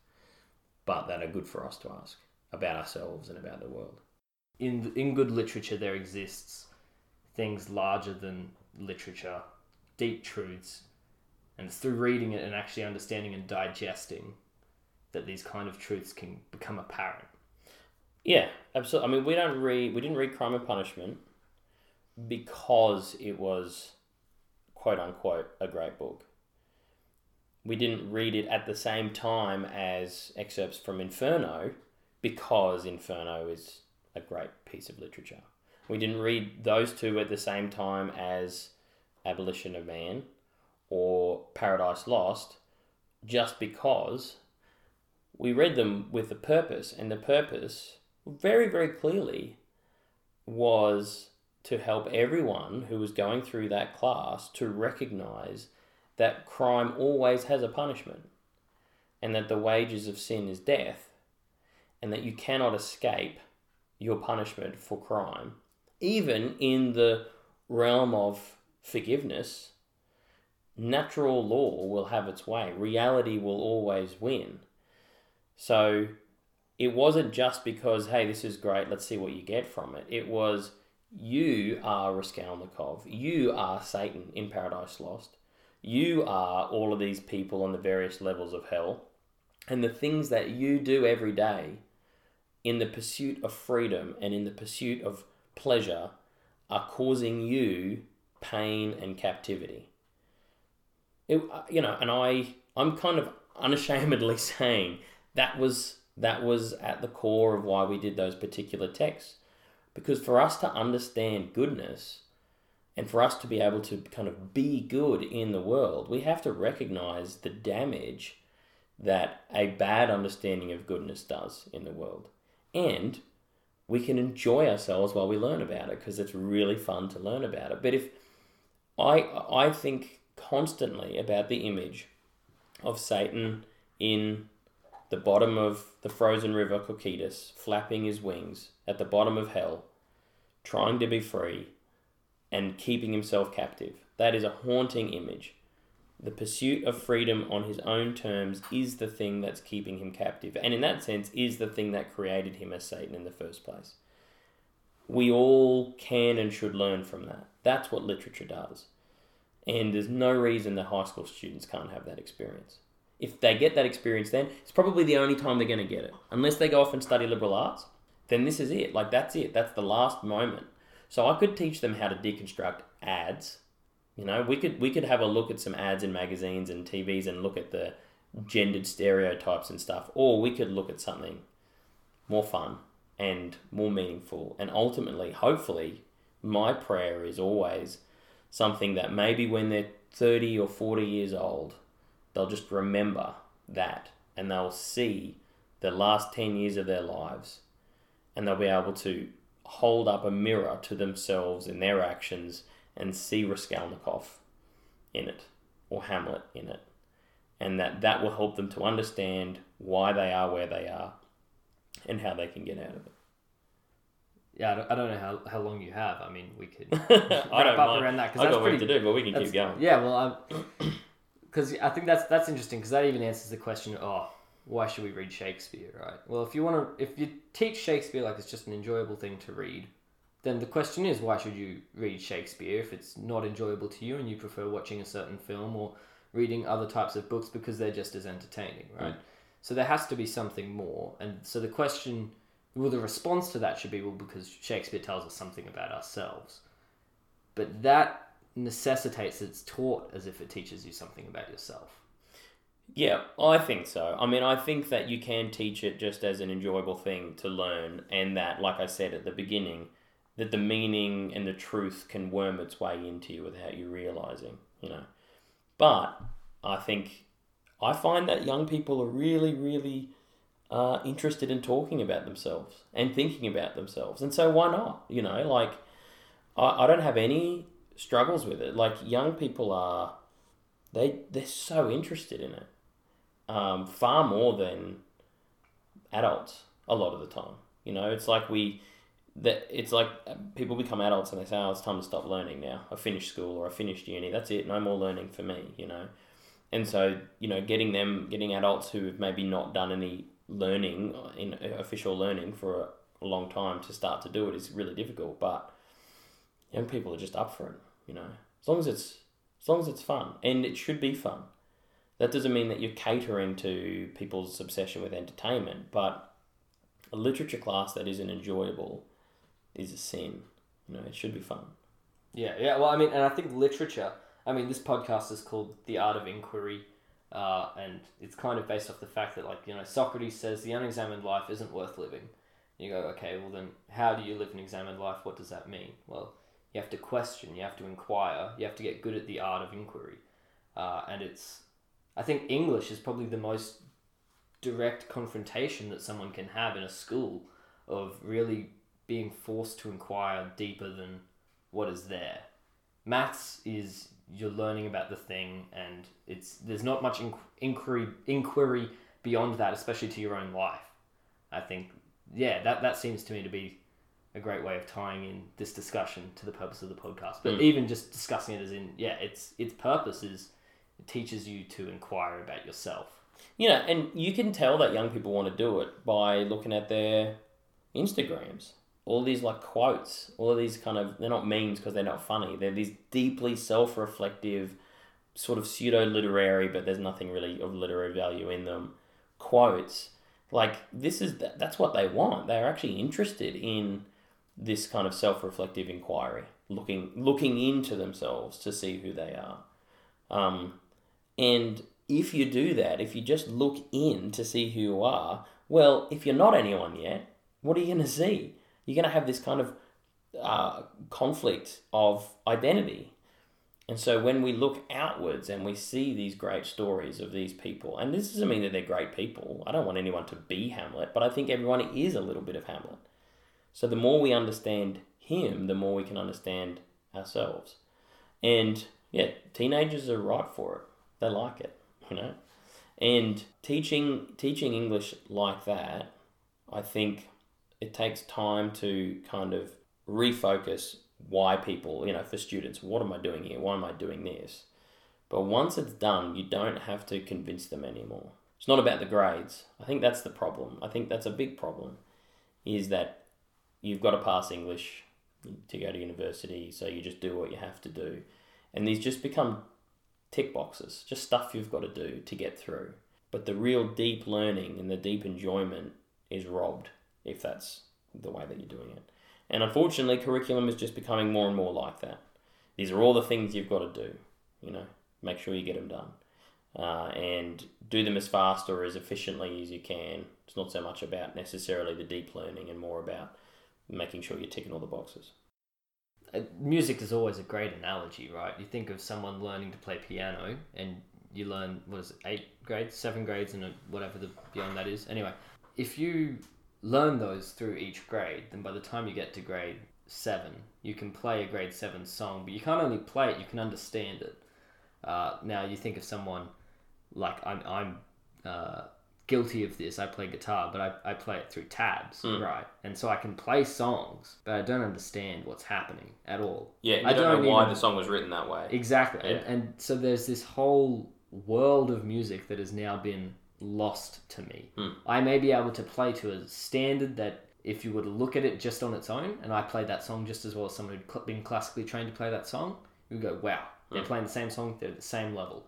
but that are good for us to ask about ourselves and about the world. In in good literature, there exists things larger than literature, deep truths, and it's through reading it and actually understanding and digesting that these kind of truths can become apparent. Yeah, absolutely. I mean, we don't read we didn't read Crime and Punishment because it was quote unquote a great book. We didn't read it at the same time as excerpts from Inferno because Inferno is a great piece of literature. We didn't read those two at the same time as Abolition of Man or Paradise Lost just because we read them with a purpose, and the purpose, very, very clearly, was to help everyone who was going through that class to recognize that crime always has a punishment, and that the wages of sin is death, and that you cannot escape your punishment for crime, even in the realm of forgiveness. Natural law will have its way. Reality will always win. So it wasn't just because, hey, this is great, let's see what you get from it. It was, you are Raskolnikov, you are Satan in Paradise Lost, you are all of these people on the various levels of hell, and the things that you do every day in the pursuit of freedom and in the pursuit of pleasure are causing you pain and captivity. It, uh, you know, and I, I'm kind of unashamedly *laughs* saying that was that was at the core of why we did those particular texts. Because for us to understand goodness and for us to be able to kind of be good in the world, we have to recognize the damage that a bad understanding of goodness does in the world. And we can enjoy ourselves while we learn about it because it's really fun to learn about it. But if I I think constantly about the image of Satan in the bottom of the frozen river Cocytus, flapping his wings at the bottom of hell, trying to be free and keeping himself captive. That is a haunting image. The pursuit of freedom on his own terms is the thing that's keeping him captive, and in that sense, is the thing that created him as Satan in the first place. We all can and should learn from that. That's what literature does. And there's no reason that high school students can't have that experience if they get that experience then, it's probably the only time they're going to get it. Unless they go off and study liberal arts, then this is it. Like, that's it. That's the last moment. So I could teach them how to deconstruct ads. You know, we could we could have a look at some ads in magazines and TVs and look at the gendered stereotypes and stuff, or we could look at something more fun and more meaningful. And ultimately, hopefully, my prayer is always something that maybe when they're 30 or 40 years old, they'll just remember that and they'll see the last 10 years of their lives and they'll be able to hold up a mirror to themselves in their actions and see Raskolnikov in it or Hamlet in it and that that will help them to understand why they are where they are and how they can get out of it. Yeah, I don't, I don't know how, how long you have. I mean, we could *laughs* I wrap don't up mind. around that because that's got work pretty to do, but we can keep going. Yeah, well, because I think that's that's interesting because that even answers the question. Oh, why should we read Shakespeare? Right. Well, if you want to, if you teach Shakespeare like it's just an enjoyable thing to read, then the question is, why should you read Shakespeare if it's not enjoyable to you and you prefer watching a certain film or reading other types of books because they're just as entertaining, right? Mm. So there has to be something more, and so the question, well, the response to that should be, well, because Shakespeare tells us something about ourselves, but that necessitates it's taught as if it teaches you something about yourself. Yeah, I think so. I mean, I think that you can teach it just as an enjoyable thing to learn, and that, like I said at the beginning, that the meaning and the truth can worm its way into you without you realizing, you know. But I think I find that young people are really, really uh, interested in talking about themselves and thinking about themselves, and so why not? You know, like I, I don't have any struggles with it. Like young people are, they they're so interested in it um, far more than adults a lot of the time. You know, it's like we that it's like people become adults and they say, "Oh, it's time to stop learning now. I finished school or I finished uni. That's it. No more learning for me." You know, and so you know, getting them, getting adults who have maybe not done any learning in official learning for a long time to start to do it is really difficult. But young people are just up for it. You know, as long as it's as long as it's fun, and it should be fun. That doesn't mean that you're catering to people's obsession with entertainment, but a literature class that isn't enjoyable is a sin. You know, it should be fun. Yeah, yeah. Well, I mean, and I think literature. I mean, this podcast is called "The Art of Inquiry," uh, and it's kind of based off the fact that, like, you know, Socrates says the unexamined life isn't worth living. You go, okay, well then, how do you live an examined life? What does that mean? Well, you have to question, you have to inquire, you have to get good at the art of inquiry, uh, and it's. I think English is probably the most direct confrontation that someone can have in a school of really being forced to inquire deeper than what is there. Maths is you're learning about the thing, and it's there's not much inqu- inquiry inquiry beyond that, especially to your own life. I think, yeah, that that seems to me to be a great way of tying in this discussion to the purpose of the podcast. But Mm. even just discussing it as in, yeah, its its purpose is it teaches you to inquire about yourself. You know, and you can tell that young people want to do it by looking at their Instagrams. All these like quotes, all of these kind of they're not memes because they're not funny. They're these deeply self-reflective, sort of pseudo-literary, but there's nothing really of literary value in them. Quotes like this is that's what they want. They're actually interested in this kind of self-reflective inquiry, looking looking into themselves to see who they are. Um, and if you do that, if you just look in to see who you are, well, if you're not anyone yet, what are you going to see? You're going to have this kind of uh, conflict of identity. And so when we look outwards and we see these great stories of these people, and this doesn't mean that they're great people. I don't want anyone to be Hamlet, but I think everyone is a little bit of Hamlet. So the more we understand him, the more we can understand ourselves. And yeah, teenagers are right for it. They like it, you know. And teaching teaching English like that, I think it takes time to kind of refocus why people, you know, for students, what am I doing here? Why am I doing this? But once it's done, you don't have to convince them anymore. It's not about the grades. I think that's the problem. I think that's a big problem is that you've got to pass English to go to university, so you just do what you have to do. And these just become tick boxes, just stuff you've got to do to get through. But the real deep learning and the deep enjoyment is robbed if that's the way that you're doing it. And unfortunately, curriculum is just becoming more and more like that. These are all the things you've got to do, you know, make sure you get them done. Uh, and do them as fast or as efficiently as you can. It's not so much about necessarily the deep learning and more about making sure you're ticking all the boxes. Uh, music is always a great analogy, right? You think of someone learning to play piano, and you learn what is it, eight grades, seven grades, and whatever the beyond that is. Anyway, if you learn those through each grade, then by the time you get to grade seven, you can play a grade seven song, but you can't only play it; you can understand it. Uh, now you think of someone like I'm I'm uh, guilty of this. I play guitar, but I, I play it through tabs, Hmm. right? And so I can play songs, but I don't understand what's happening at all. Yeah, I don't, don't know why even- the song was written that way. Exactly. Yeah. And, and so there's this whole world of music that has now been lost to me. Hmm. I may be able to play to a standard that if you were to look at it just on its own, and I played that song just as well as someone who'd been classically trained to play that song, you go, wow, they're Hmm. playing the same song, they're at the same level.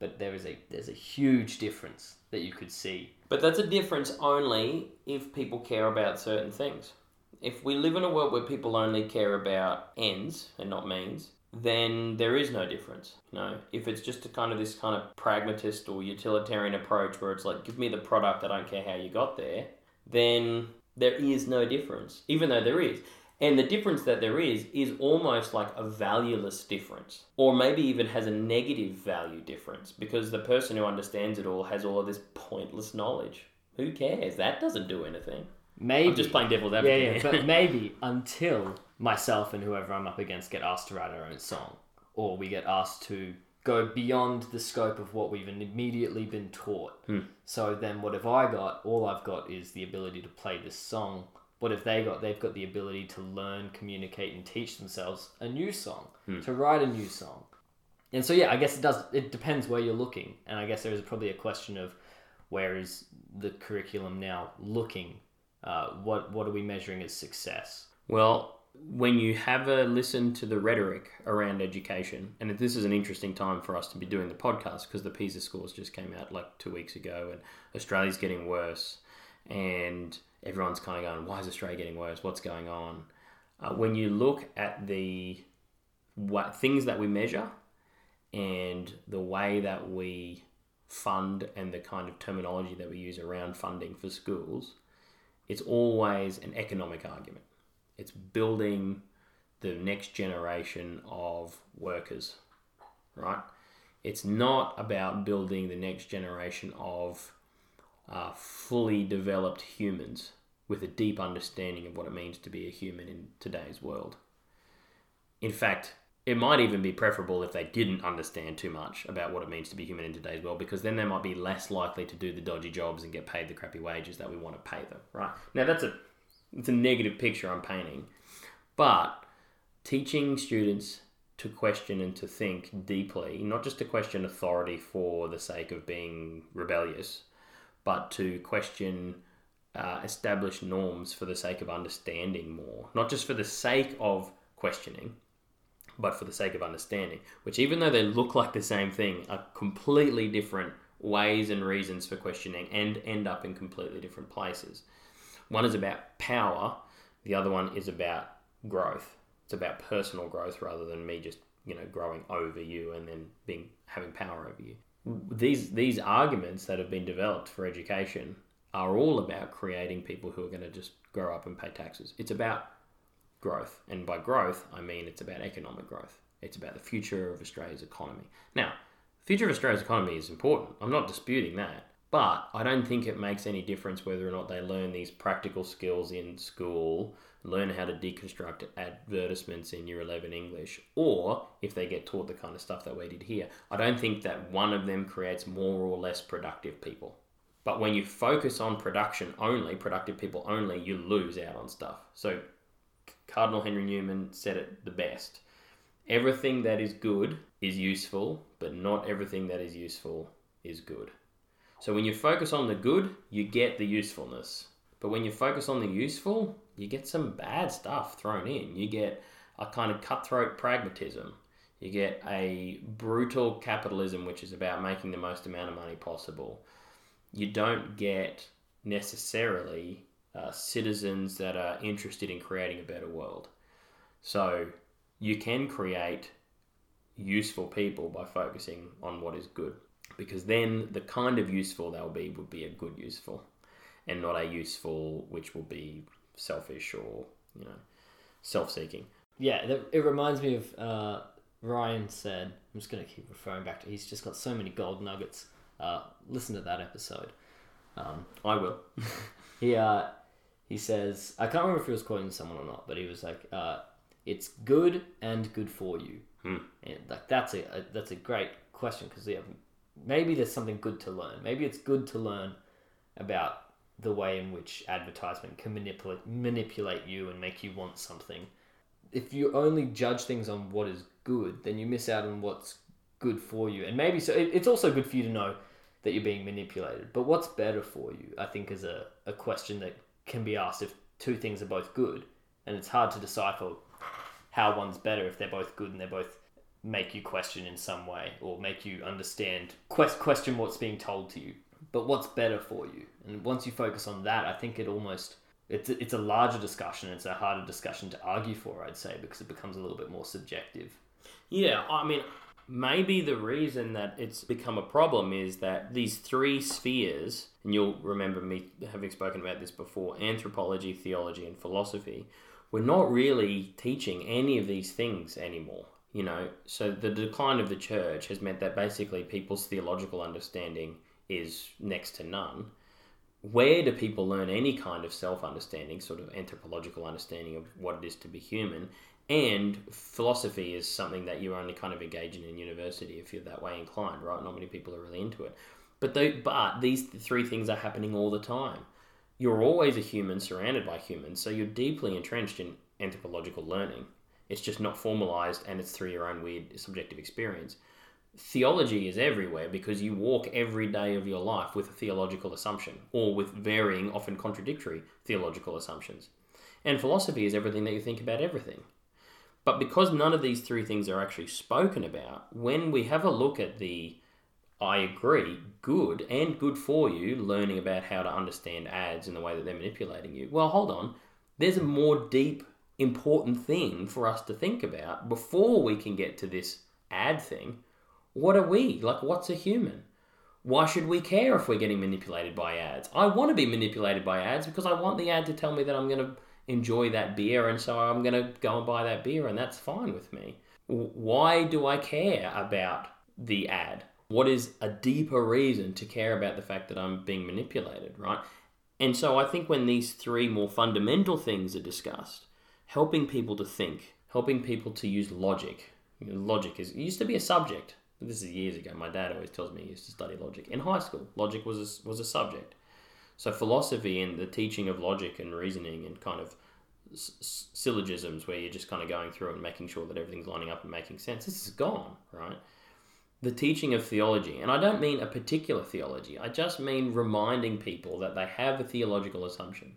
But there is a there's a huge difference that you could see. But that's a difference only if people care about certain things. If we live in a world where people only care about ends and not means, then there is no difference. You know, if it's just a kind of this kind of pragmatist or utilitarian approach where it's like, give me the product, I don't care how you got there, then there is no difference, even though there is. And the difference that there is is almost like a valueless difference, or maybe even has a negative value difference because the person who understands it all has all of this pointless knowledge. Who cares? That doesn't do anything. Maybe I'm just playing devil's advocate. yeah, here. but *laughs* maybe until myself and whoever I'm up against get asked to write our own song, or we get asked to go beyond the scope of what we've immediately been taught. Hmm. So then, what have I got? All I've got is the ability to play this song. What have they got? They've got the ability to learn, communicate, and teach themselves a new song, Hmm. to write a new song. And so, yeah, I guess it does. It depends where you're looking, and I guess there is probably a question of where is the curriculum now looking? Uh, what what are we measuring as success? Well, when you have a listen to the rhetoric around education, and this is an interesting time for us to be doing the podcast because the PISA scores just came out like two weeks ago, and Australia's getting worse, and everyone's kind of going, "Why is Australia getting worse? What's going on?" Uh, when you look at the what things that we measure and the way that we fund and the kind of terminology that we use around funding for schools, it's always an economic argument. It's building the next generation of workers, right? It's not about building the next generation of uh, fully developed humans with a deep understanding of what it means to be a human in today's world. In fact, it might even be preferable if they didn't understand too much about what it means to be human in today's world because then they might be less likely to do the dodgy jobs and get paid the crappy wages that we want to pay them, right? Now that's a it's a negative picture I'm painting. But teaching students to question and to think deeply, not just to question authority for the sake of being rebellious, but to question uh, established norms for the sake of understanding more, not just for the sake of questioning, but for the sake of understanding, which, even though they look like the same thing, are completely different ways and reasons for questioning and end up in completely different places. One is about power, the other one is about growth. It's about personal growth rather than me just, you know, growing over you and then being having power over you. These these arguments that have been developed for education are all about creating people who are going to just grow up and pay taxes. It's about growth. And by growth, I mean it's about economic growth. It's about the future of Australia's economy. Now, the future of Australia's economy is important. I'm not disputing that. But I don't think it makes any difference whether or not they learn these practical skills in school, learn how to deconstruct advertisements in year 11 English, or if they get taught the kind of stuff that we did here. I don't think that one of them creates more or less productive people. But when you focus on production only, productive people only, you lose out on stuff. So Cardinal Henry Newman said it the best. Everything that is good is useful, but not everything that is useful is good. So when you focus on the good, you get the usefulness. But when you focus on the useful, you get some bad stuff thrown in. You get a kind of cutthroat pragmatism. You get a brutal capitalism, which is about making the most amount of money possible. You don't get necessarily uh, citizens that are interested in creating a better world. So you can create useful people by focusing on what is good, because then the kind of useful they'll be would be a good useful, and not a useful which will be selfish or you know self-seeking. Yeah, that, it reminds me of uh, Ryan said. I'm just going to keep referring back to. He's just got so many gold nuggets. Uh, listen to that episode. Um, I will. *laughs* he uh, he says I can't remember if he was quoting someone or not, but he was like, uh, "It's good and good for you." Hmm. And like that's a, a that's a great question because yeah, maybe there's something good to learn. Maybe it's good to learn about the way in which advertisement can manipulate manipulate you and make you want something. If you only judge things on what is good, then you miss out on what's good for you. And maybe so it, it's also good for you to know that you're being manipulated. But what's better for you, I think, is a, a question that can be asked if two things are both good. And it's hard to decipher how one's better if they're both good and they're both make you question in some way or make you understand quest, question what's being told to you but what's better for you. And once you focus on that i think it almost it's it's a larger discussion. It's a harder discussion to argue for i'd say because it becomes a little bit more subjective. Yeah, I mean, maybe the reason that it's become a problem is that these three spheres, and you'll remember me having spoken about this before anthropology, theology, and philosophy, we're not really teaching any of these things anymore. You know, so the decline of the church has meant that basically people's theological understanding is next to none. Where do people learn any kind of self understanding, sort of anthropological understanding of what it is to be human? And philosophy is something that you only kind of engage in in university if you're that way inclined, right? Not many people are really into it. But but these three things are happening all the time. You're always a human surrounded by humans, so you're deeply entrenched in anthropological learning. It's just not formalized and it's through your own weird subjective experience. Theology is everywhere because you walk every day of your life with a theological assumption or with varying, often contradictory theological assumptions. And philosophy is everything that you think about everything. But because none of these three things are actually spoken about, when we have a look at the, I agree, good and good for you, learning about how to understand ads and the way that they're manipulating you, well, hold on. There's a more deep, important thing for us to think about before we can get to this ad thing. What are we? Like, what's a human? Why should we care if we're getting manipulated by ads? I want to be manipulated by ads because I want the ad to tell me that I'm going to enjoy that beer and so I'm going to go and buy that beer and that's fine with me. Why do I care about the ad? What is a deeper reason to care about the fact that I'm being manipulated, right? And so I think when these three more fundamental things are discussed, helping people to think, helping people to use logic. Logic is used to be a subject. This is years ago. My dad always tells me he used to study logic in high school. Logic was a, was a subject. So philosophy and the teaching of logic and reasoning and kind of s- syllogisms where you're just kind of going through and making sure that everything's lining up and making sense. This is gone, right? The teaching of theology, and I don't mean a particular theology. I just mean reminding people that they have a theological assumption.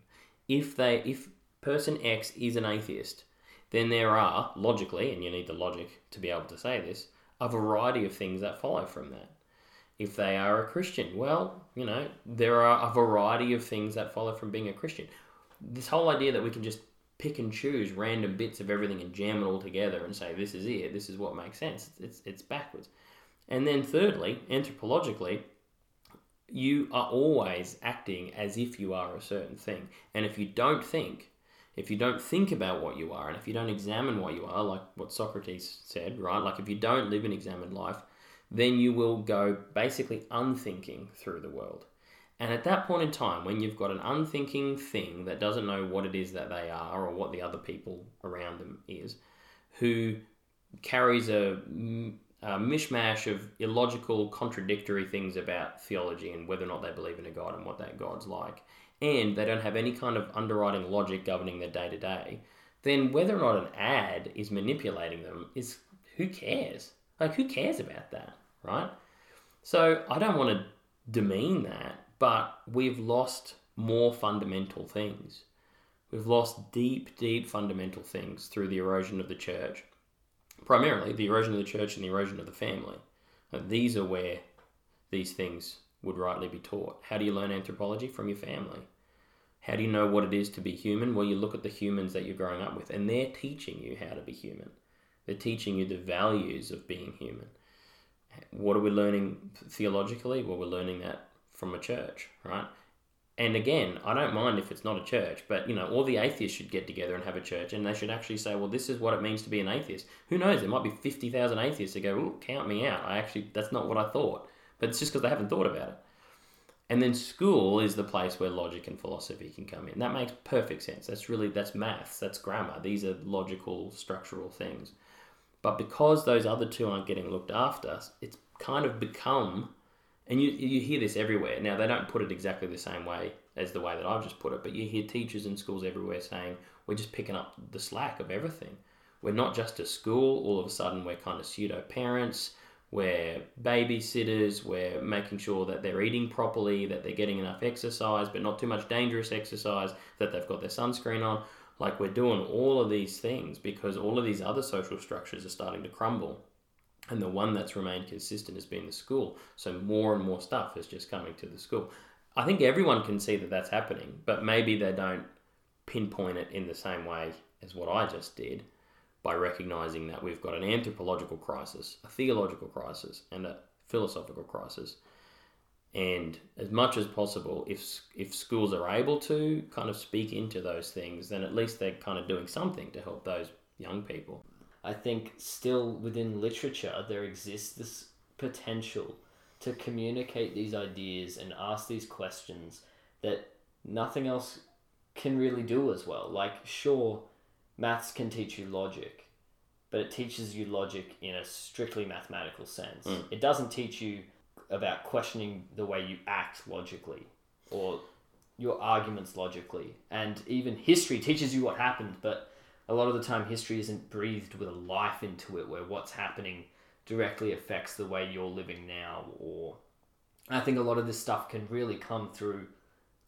If they, if person X is an atheist, then there are logically, and you need the logic to be able to say this, a variety of things that follow from that if they are a Christian. Well, you know, there are a variety of things that follow from being a Christian. This whole idea that we can just pick and choose random bits of everything and jam it all together and say this is it, this is what makes sense. It's it's, backwards. And then thirdly, anthropologically, you are always acting as if you are a certain thing. And if you don't think, if you don't think about what you are, and if you don't examine what you are, like what Socrates said, right? Like if you don't live an examined life, then you will go basically unthinking through the world. And at that point in time, when you've got an unthinking thing that doesn't know what it is that they are or what the other people around them is, who carries a, a mishmash of illogical, contradictory things about theology and whether or not they believe in a God and what that God's like, and they don't have any kind of underwriting logic governing their day to day, then whether or not an ad is manipulating them is who cares? Like, who cares about that, right? So, I don't want to demean that, but we've lost more fundamental things. We've lost deep, deep fundamental things through the erosion of the church. Primarily, the erosion of the church and the erosion of the family. And these are where these things would rightly be taught. How do you learn anthropology? From your family. How do you know what it is to be human? Well, you look at the humans that you're growing up with, and they're teaching you how to be human. They're teaching you the values of being human. What are we learning theologically? Well, we're learning that from a church, right? And again, I don't mind if it's not a church, but you know, all the atheists should get together and have a church, and they should actually say, "Well, this is what it means to be an atheist." Who knows? There might be fifty thousand atheists that go, "Ooh, count me out." I actually, that's not what I thought, but it's just because they haven't thought about it. And then school is the place where logic and philosophy can come in. That makes perfect sense. That's really that's maths, that's grammar. These are logical, structural things. But because those other two aren't getting looked after, it's kind of become and you you hear this everywhere. Now they don't put it exactly the same way as the way that I've just put it, but you hear teachers in schools everywhere saying we're just picking up the slack of everything. We're not just a school. All of a sudden, we're kind of pseudo parents. We're babysitters. We're making sure that they're eating properly, that they're getting enough exercise, but not too much dangerous exercise, that they've got their sunscreen on. Like we're doing all of these things because all of these other social structures are starting to crumble. And the one that's remained consistent has been the school. So more and more stuff is just coming to the school. I think everyone can see that that's happening, but maybe they don't pinpoint it in the same way as what I just did by recognizing that we've got an anthropological crisis, a theological crisis, and a philosophical crisis. And as much as possible, if if schools are able to kind of speak into those things, then at least they're kind of doing something to help those young people. I think still within literature there exists this potential to communicate these ideas and ask these questions that nothing else can really do as well. Like, sure, maths can teach you logic, but it teaches you logic in a strictly mathematical sense. Mm. It doesn't teach you about questioning the way you act logically or your arguments logically. And even history teaches you what happened, but a lot of the time history isn't breathed with a life into it where what's happening directly affects the way you're living now or I think a lot of this stuff can really come through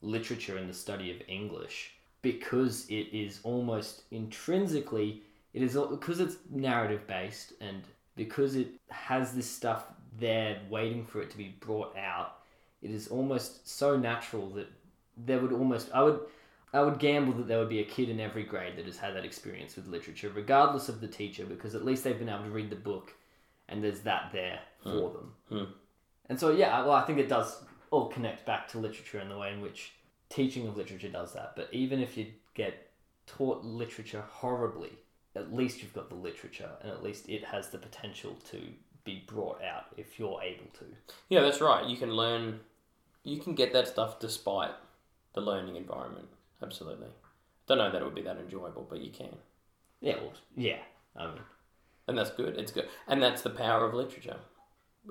literature and the study of English because it is almost intrinsically it is because it's narrative based and because it has this stuff there waiting for it to be brought out it is almost so natural that there would almost I would I would gamble that there would be a kid in every grade that has had that experience with literature regardless of the teacher because at least they've been able to read the book and there's that there for them Hmm. and so yeah well I think it does all connect back to literature and the way in which teaching of literature does that but even if you get taught literature horribly at least you've got the literature and at least it has the potential to be brought out if you're able to Yeah, that's right. You can learn, you can get that stuff despite the learning environment. Absolutely. Don't know that it would be that enjoyable, but you can. yeah well, yeah I mean And that's good. It's good. And that's the power of literature.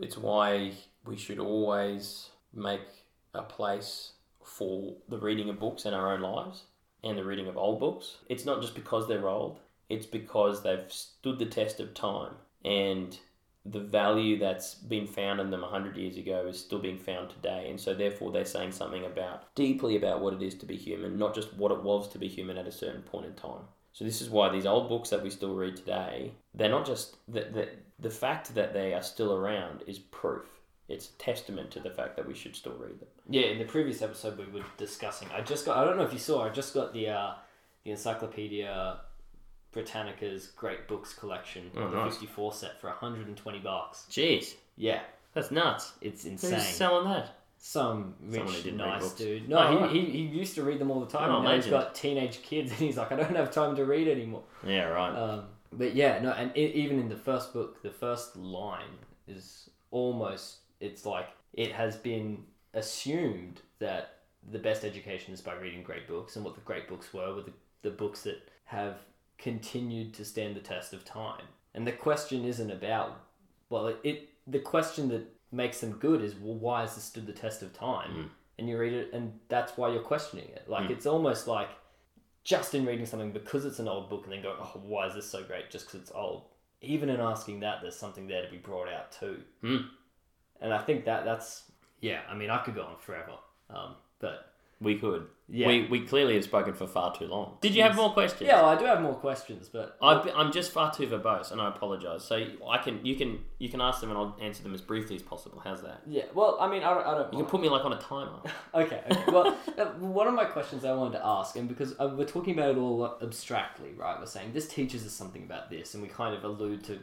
It's why we should always make a place for the reading of books in our own lives and the reading of old books. It's not just because they're old, it's because they've stood the test of time. And the value that's been found in them 100 years ago is still being found today. And so therefore they're saying something about deeply about what it is to be human not just what it was to be human at a certain point in time. So this is why these old books that we still read today they're not just the, the, the fact that they are still around is proof it's a testament to the fact that we should still read them Yeah, in the previous episode we were discussing. I just got. I don't know if you saw. I just got the uh, the Encyclopedia Britannica's Great Books collection, Oh, the nice. fifty four set for hundred and twenty bucks. jeez Yeah, that's nuts it's insane. who's insane. selling that Some rich, nice dude. No, Oh, right. he, he, he used to read them all the time. Oh, and now he's legend. got teenage kids, *laughs* and he's like, I don't have time to read anymore. yeah right Um, but yeah, no, and e even in the first book, the first line is almost. It's like it has been assumed that the best education is by reading great books, and what the great books were were the, the books that have continued to stand the test of time. And the question isn't about well, it, it the question that makes them good is well, why has this stood the test of time? Mm. And you read it, and that's why you're questioning it. Like Mm. it's almost like just in reading something because it's an old book and then going, oh, why is this so great just because it's old? Even in asking that, there's something there to be brought out too. Hmm. And I think that that's, yeah, I mean, I could go on forever. Um, but we could yeah. we, we clearly have spoken for far too long did you have more questions yeah, well, I do have more questions, but I've been, I'm just far too verbose, and I apologise. So I can, you can, you can ask them, and I'll answer them as briefly as possible. How's that? yeah, well, I mean, I don't, I don't You can mind. put me like on a timer. *laughs* Okay, okay. Well, uh, one of my questions I wanted to ask, and because uh, we're talking about it all abstractly, right? We're saying this teaches us something about this, and we kind of allude to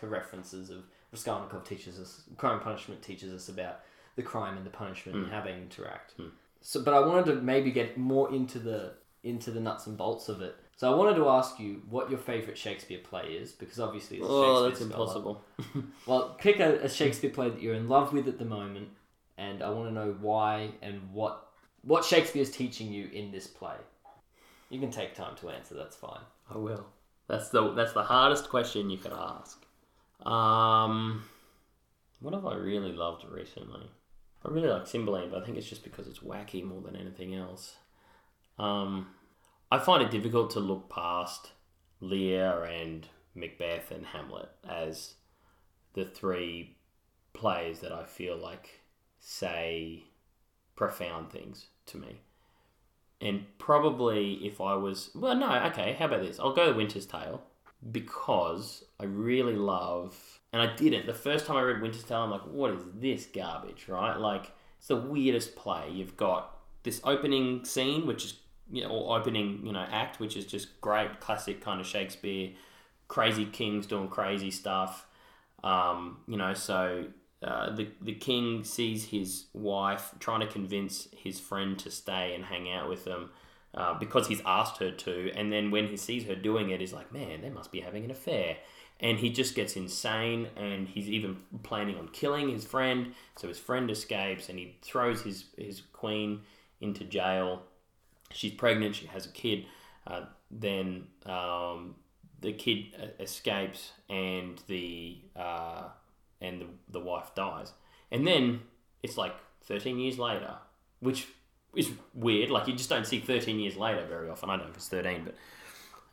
to references of Raskolnikov teaches us crime and punishment teaches us about the crime and the punishment and hmm. how they interact. Hmm. So, but I wanted to maybe get more into the into the nuts and bolts of it. So I wanted to ask you what your favorite Shakespeare play is, because obviously it's Oh, Shakespeare that's scholar. impossible. *laughs* Well, pick a, a Shakespeare play that you're in love with at the moment, and I want to know why and what what Shakespeare's teaching you in this play. You can take time to answer. That's fine. I will. That's the that's the hardest question you could ask. Um, what have I really loved recently? I really like Cymbeline, but I think it's just because it's wacky more than anything else. Um, I find it difficult to look past Lear and Macbeth and Hamlet as the three plays that I feel like say profound things to me. And probably if I was, well, no, okay, how about this? I'll go Winter's Tale because I really love, and I didn't. The first time I read Winter's Tale, I'm like, what is this garbage, right? Like, it's the weirdest play. You've got this opening scene, which is, you know, or opening, you know, act, which is just great, classic kind of Shakespeare, crazy kings doing crazy stuff. Um, you know, so uh, the the king sees his wife trying to convince his friend to stay and hang out with them uh, because he's asked her to, and then when he sees her doing it, he's like, "Man, they must be having an affair." And he just gets insane, and he's even planning on killing his friend. So his friend escapes, and he throws his his queen into jail. She's pregnant. She has a kid. Uh, then um, the kid uh, escapes, and the uh, and the, the wife dies. And then it's like 13 years later, which is weird. Like, you just don't see 13 years later very often. I don't know if it's 13, but.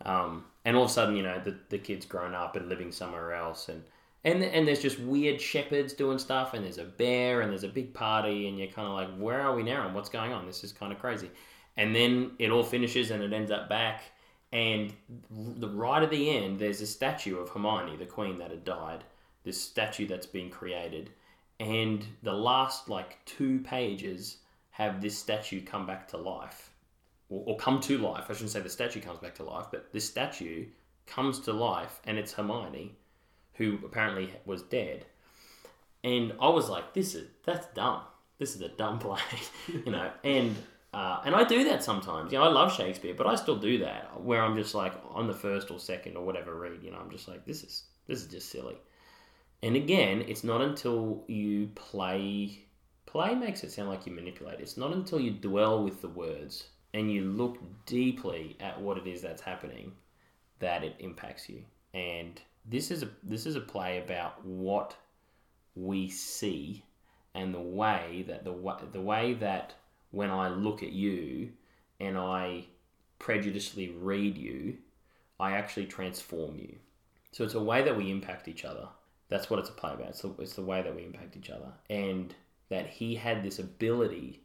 Um, and all of a sudden, you know, the, the kid's grown up and living somewhere else. And, and, and there's just weird shepherds doing stuff, and there's a bear, and there's a big party, and you're kind of like, where are we now, and what's going on? This is kind of crazy. And then it all finishes, and it ends up back. And the right at the end, there's a statue of Hermione, the queen that had died this statue that's been created, and the last like two pages have this statue come back to life, or, or come to life. I shouldn't say the statue comes back to life, but this statue comes to life, and it's Hermione, who apparently was dead. And I was like, "This is that's dumb. This is a dumb *laughs* play," you know. And uh, and I do that sometimes. You know, I love Shakespeare, but I still do that where I'm just like on the first or second or whatever read. You know, I'm just like, "This is this is just silly." And again, it's not until you play play makes it sound like you manipulate. It's not until you dwell with the words and you look deeply at what it is that's happening that it impacts you. And this is a this is a play about what we see and the way that the the way that when I look at you and I prejudicially read you, I actually transform you. So it's a way that we impact each other that's what it's a play about. It's the, it's the way that we impact each other. And that he had this ability.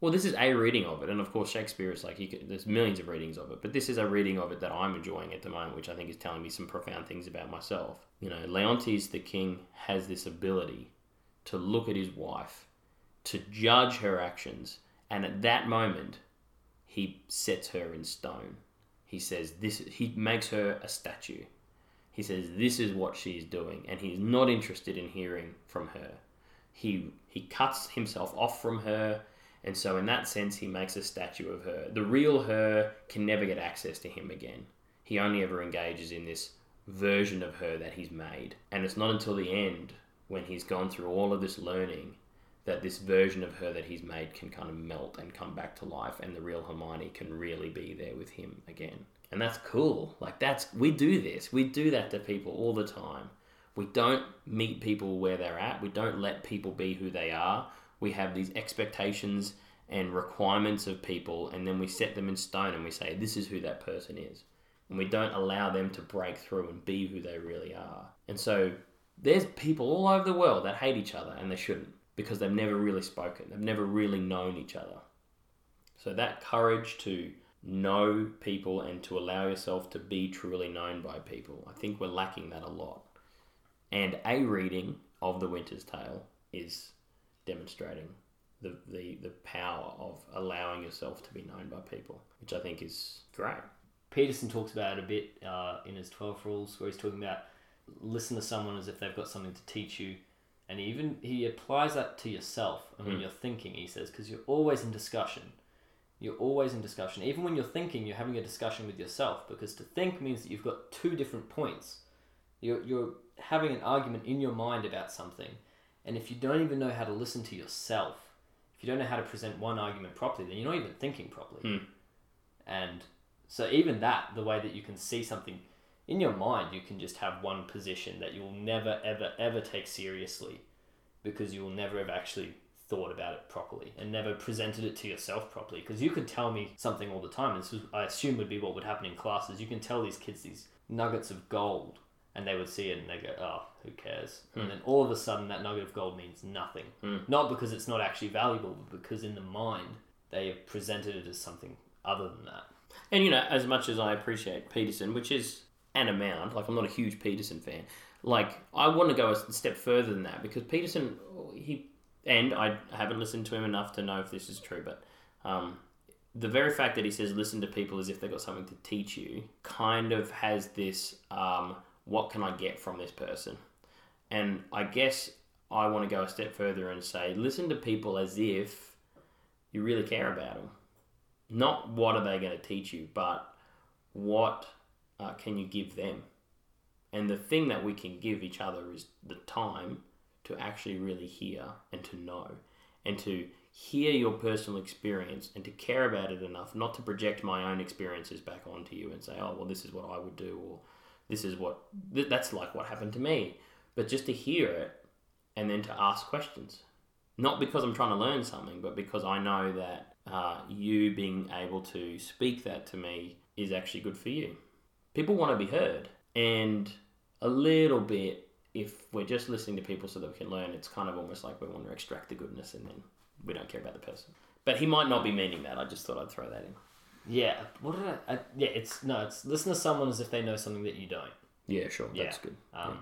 Well, this is a reading of it, and of course Shakespeare is like could, there's millions of readings of it, but this is a reading of it that I'm enjoying at the moment, which I think is telling me some profound things about myself. You know, Leontes the king has this ability to look at his wife, to judge her actions, and at that moment, he sets her in stone. He says this. He makes her a statue. He says this is what she's doing, and he's not interested in hearing from her. He he cuts himself off from her, and so in that sense, he makes a statue of her. The real her can never get access to him again. He only ever engages in this version of her that he's made, and it's not until the end when he's gone through all of this learning that this version of her that he's made can kind of melt and come back to life, and the real Hermione can really be there with him again and that's cool. Like that's we do this. We do that to people all the time. We don't meet people where they're at. We don't let people be who they are. We have these expectations and requirements of people and then we set them in stone and we say this is who that person is. And we don't allow them to break through and be who they really are. And so there's people all over the world that hate each other and they shouldn't because they've never really spoken. They've never really known each other. So that courage to know people and to allow yourself to be truly known by people. I think we're lacking that a lot. And a reading of The Winter's Tale is demonstrating the, the, the power of allowing yourself to be known by people, which I think is great. Peterson talks about it a bit uh, in his 12 rules, where he's talking about listen to someone as if they've got something to teach you. And he even he applies that to yourself and when mm. you're thinking, he says, because you're always in discussion you're always in discussion. Even when you're thinking, you're having a discussion with yourself because to think means that you've got two different points. You're, you're having an argument in your mind about something. And if you don't even know how to listen to yourself, if you don't know how to present one argument properly, then you're not even thinking properly. Hmm. And so, even that, the way that you can see something in your mind, you can just have one position that you'll never, ever, ever take seriously because you will never have actually thought about it properly and never presented it to yourself properly. Because you could tell me something all the time. This was, I assume, would be what would happen in classes. You can tell these kids these nuggets of gold, and they would see it and they go, "Oh, who cares?" And then all of a sudden, that nugget of gold means nothing. Not because it's not actually valuable, but because in the mind they have presented it as something other than that. And you know, as much as I appreciate Peterson, which is an amount, like I'm not a huge Peterson fan, like I want to go a step further than that because Peterson, he, and I haven't listened to him enough to know if this is true, but um, the very fact that he says listen to people as if they've got something to teach you kind of has this um, what can I get from this person? And I guess I want to go a step further and say listen to people as if you really care about them not what are they going to teach you, but what uh, can you give them? And the thing that we can give each other is the time to actually really hear and to know and to hear your personal experience and to care about it enough not to project my own experiences back onto you and say, oh, well, this is what I would do, or this is what th- that's like what happened to me. But just to hear it and then to ask questions. Not because I'm trying to learn something, but because I know that uh, you being able to speak that to me is actually good for you. People want to be heard. And a little bit, if we're just listening to people so that we can learn, it's kind of almost like we want to extract the goodness and then we don't care about the person. But he might not be meaning that. I just thought I'd throw that in. Yeah, what did I, I? Yeah, it's no, it's listen to someone as if they know something that you don't. Yeah, sure. Yeah. That's good. Um,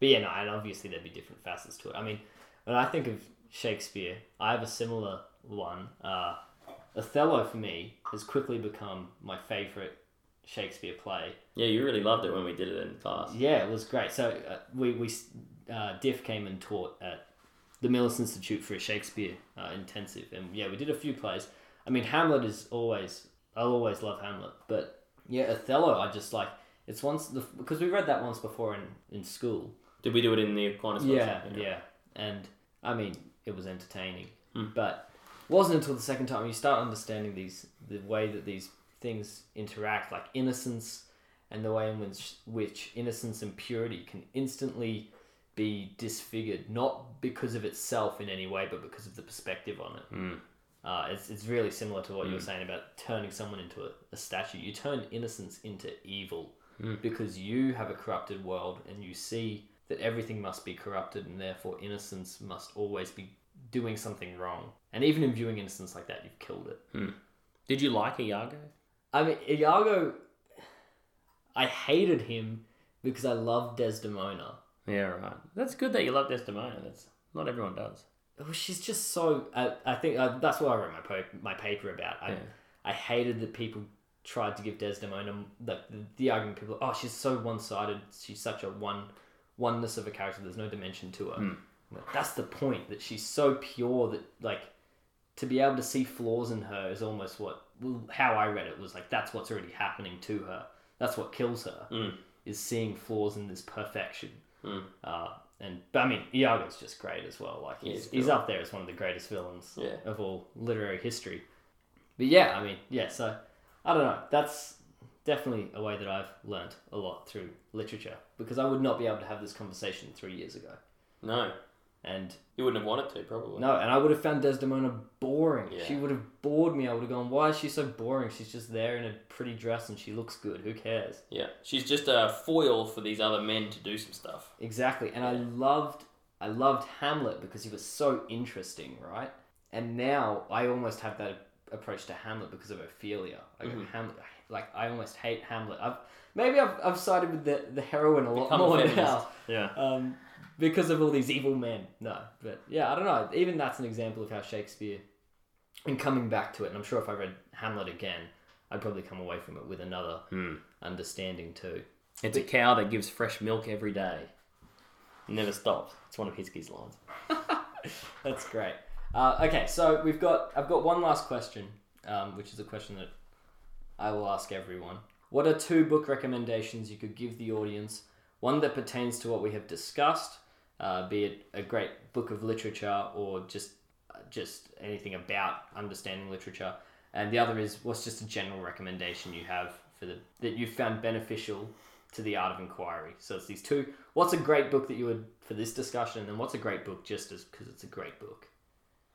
But yeah, no, and obviously there'd be different facets to it. I mean, when I think of Shakespeare, I have a similar one. Uh, Othello for me has quickly become my favorite Shakespeare play. Yeah, you really loved it when we did it in class. Yeah, it was great. So uh, we we uh, Diff came and taught at the Millis Institute for a Shakespeare uh, intensive, and yeah, we did a few plays. I mean, Hamlet is always I'll always love Hamlet, but yeah, Othello I just like it's once the, because we read that once before in in school. Did we do it in the Aquinas? Yeah, class? yeah, and I mean it was entertaining, Hmm. but it wasn't until the second time you start understanding these the way that these things interact, like innocence and the way in which which innocence and purity can instantly be disfigured, not because of itself in any way, but because of the perspective on it. Mm. Uh, it's, it's really similar to what you were mm. saying about turning someone into a, a statue. You turn innocence into evil mm. because you have a corrupted world and you see that everything must be corrupted and therefore innocence must always be doing something wrong. And even in viewing innocence like that, you've killed it. Hmm. Did you like Iago? I mean, Iago, I hated him because I loved Desdemona. Yeah, right. That's good that you love Desdemona. That's not everyone does. Well, she's just so. I, I think uh, that's what I wrote my po- my paper about. I Yeah. I hated that people tried to give Desdemona like the, the argument. People, oh, she's so one sided. She's such a one oneness of a character. There's no dimension to her. Like, That's the point. That she's so pure that like to be able to see flaws in her is almost what well, how I read it was like that's what's already happening to her. That's what kills her Mm. is seeing flaws in this perfection. Mm. Uh, and but I mean, Iago's just great as well. Like he's, he's he's up there as one of the greatest villains Yeah. of all literary history. But yeah, I mean, yeah. So I don't know. That's definitely a way that I've learned a lot through literature because I would not be able to have this conversation three years ago. No, And you wouldn't have wanted to, probably. no, and I would have found Desdemona boring. Yeah. She would have bored me. I would have gone, "Why is she so boring? She's just there in a pretty dress and she looks good. Who cares?" Yeah, she's just a foil for these other men to do some stuff. Exactly, and I loved I loved Hamlet because he was so interesting, right? And now I almost have that approach to Hamlet because of Ophelia. I go, Hamlet, like I almost hate Hamlet. I've maybe I've, I've sided with the the heroine a lot Become more *laughs* feminist. now, Yeah. um, because of all these evil men. No, but yeah, I don't know. Even that's an example of how Shakespeare. And coming back to it, and I'm sure if I read Hamlet again, I'd probably come away from it with another Hmm. understanding too. It's a cow that gives fresh milk every day. Never stops. It's one of Hiskey's lines. *laughs* That's great. Uh, okay, so we've got I've got one last question, um, which is a question that I will ask everyone. What are two book recommendations you could give the audience? One that pertains to what we have discussed, uh, be it a great book of literature or just uh, just anything about understanding literature, and the other is what's just a general recommendation you have for the that you found beneficial to the art of inquiry. So it's these two. What's a great book that you would for this discussion, and what's a great book just as because it's a great book.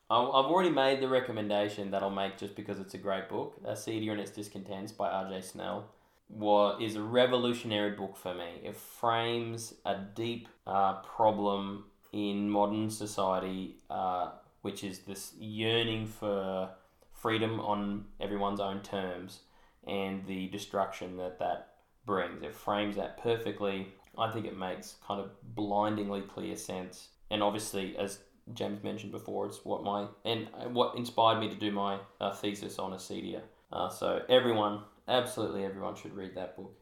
I've already made the recommendation that I'll make just because it's a great book. *A Acedia and Its Discontents by R.J. Snell was, is a revolutionary book for me. It frames a deep uh, problem in modern society, uh, which is this yearning for freedom on everyone's own terms and the destruction that that brings. It frames that perfectly. I think it makes kind of blindingly clear sense. And obviously, as James mentioned before, it's what my and what inspired me to do my uh, thesis on acedia. Uh, so everyone, absolutely everyone, should read that book.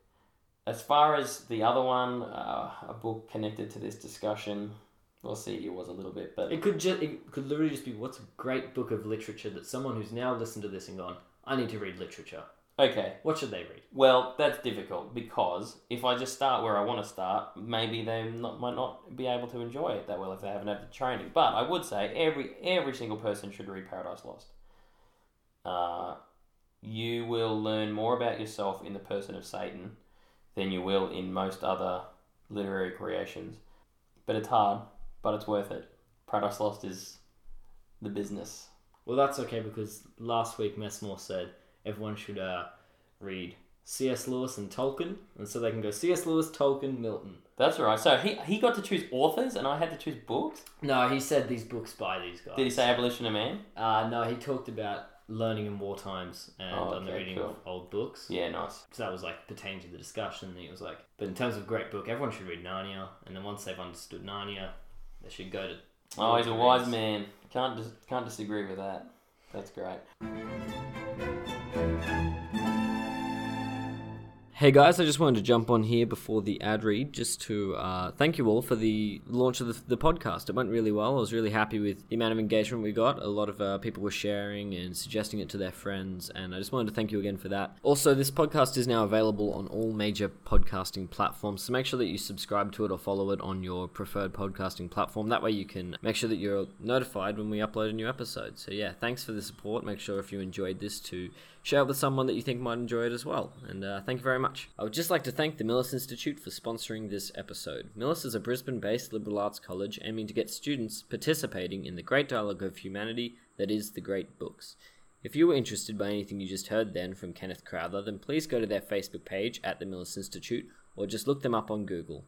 As far as the other one, uh, a book connected to this discussion, well, It was a little bit, but It could just it could literally just be what's a great book of literature that someone who's now listened to this and gone, I need to read literature. okay. What should they read? Well, that's difficult because if I just start where I want to start, maybe they not, might not be able to enjoy it that well if they haven't had the training. But I would say every every single person should read Paradise Lost. Uh, you will learn more about yourself in the person of Satan than you will in most other literary creations. But it's hard, but it's worth it. Paradise Lost is the business. Well, that's okay because last week Messmore said everyone should uh, read C.S. Lewis and Tolkien, and so they can go C.S. Lewis, Tolkien, Milton. That's right. So he, he got to choose authors and I had to choose books? No, he said these books by these guys. Did he say Abolition of Man? Uh, no, he talked about learning in war times and Oh, on the reading cool. of old books. Yeah, nice. So that was like pertaining to the discussion. He was like, but in terms of great book, everyone should read Narnia. And then once they've understood Narnia, they should go to. Oh, he's a Lord of the wise man. Can't dis- can't disagree with that. That's great. Hey guys, I just wanted to jump on here before the ad read just to uh, thank you all for the launch of the, the podcast. It went really well. I was really happy with the amount of engagement we got. A lot of uh, people were sharing and suggesting it to their friends, and I just wanted to thank you again for that. Also, this podcast is now available on all major podcasting platforms, so make sure that you subscribe to it or follow it on your preferred podcasting platform. That way, you can make sure that you're notified when we upload a new episode. So, yeah, thanks for the support. Make sure if you enjoyed this to share it with someone that you think might enjoy it as well. And uh, thank you very much. I would just like to thank the Millis Institute for sponsoring this episode. Millis is a Brisbane based liberal arts college aiming to get students participating in the great dialogue of humanity that is the great books. If you were interested by anything you just heard then from Kenneth Crowther, then please go to their Facebook page at the Millis Institute or just look them up on Google.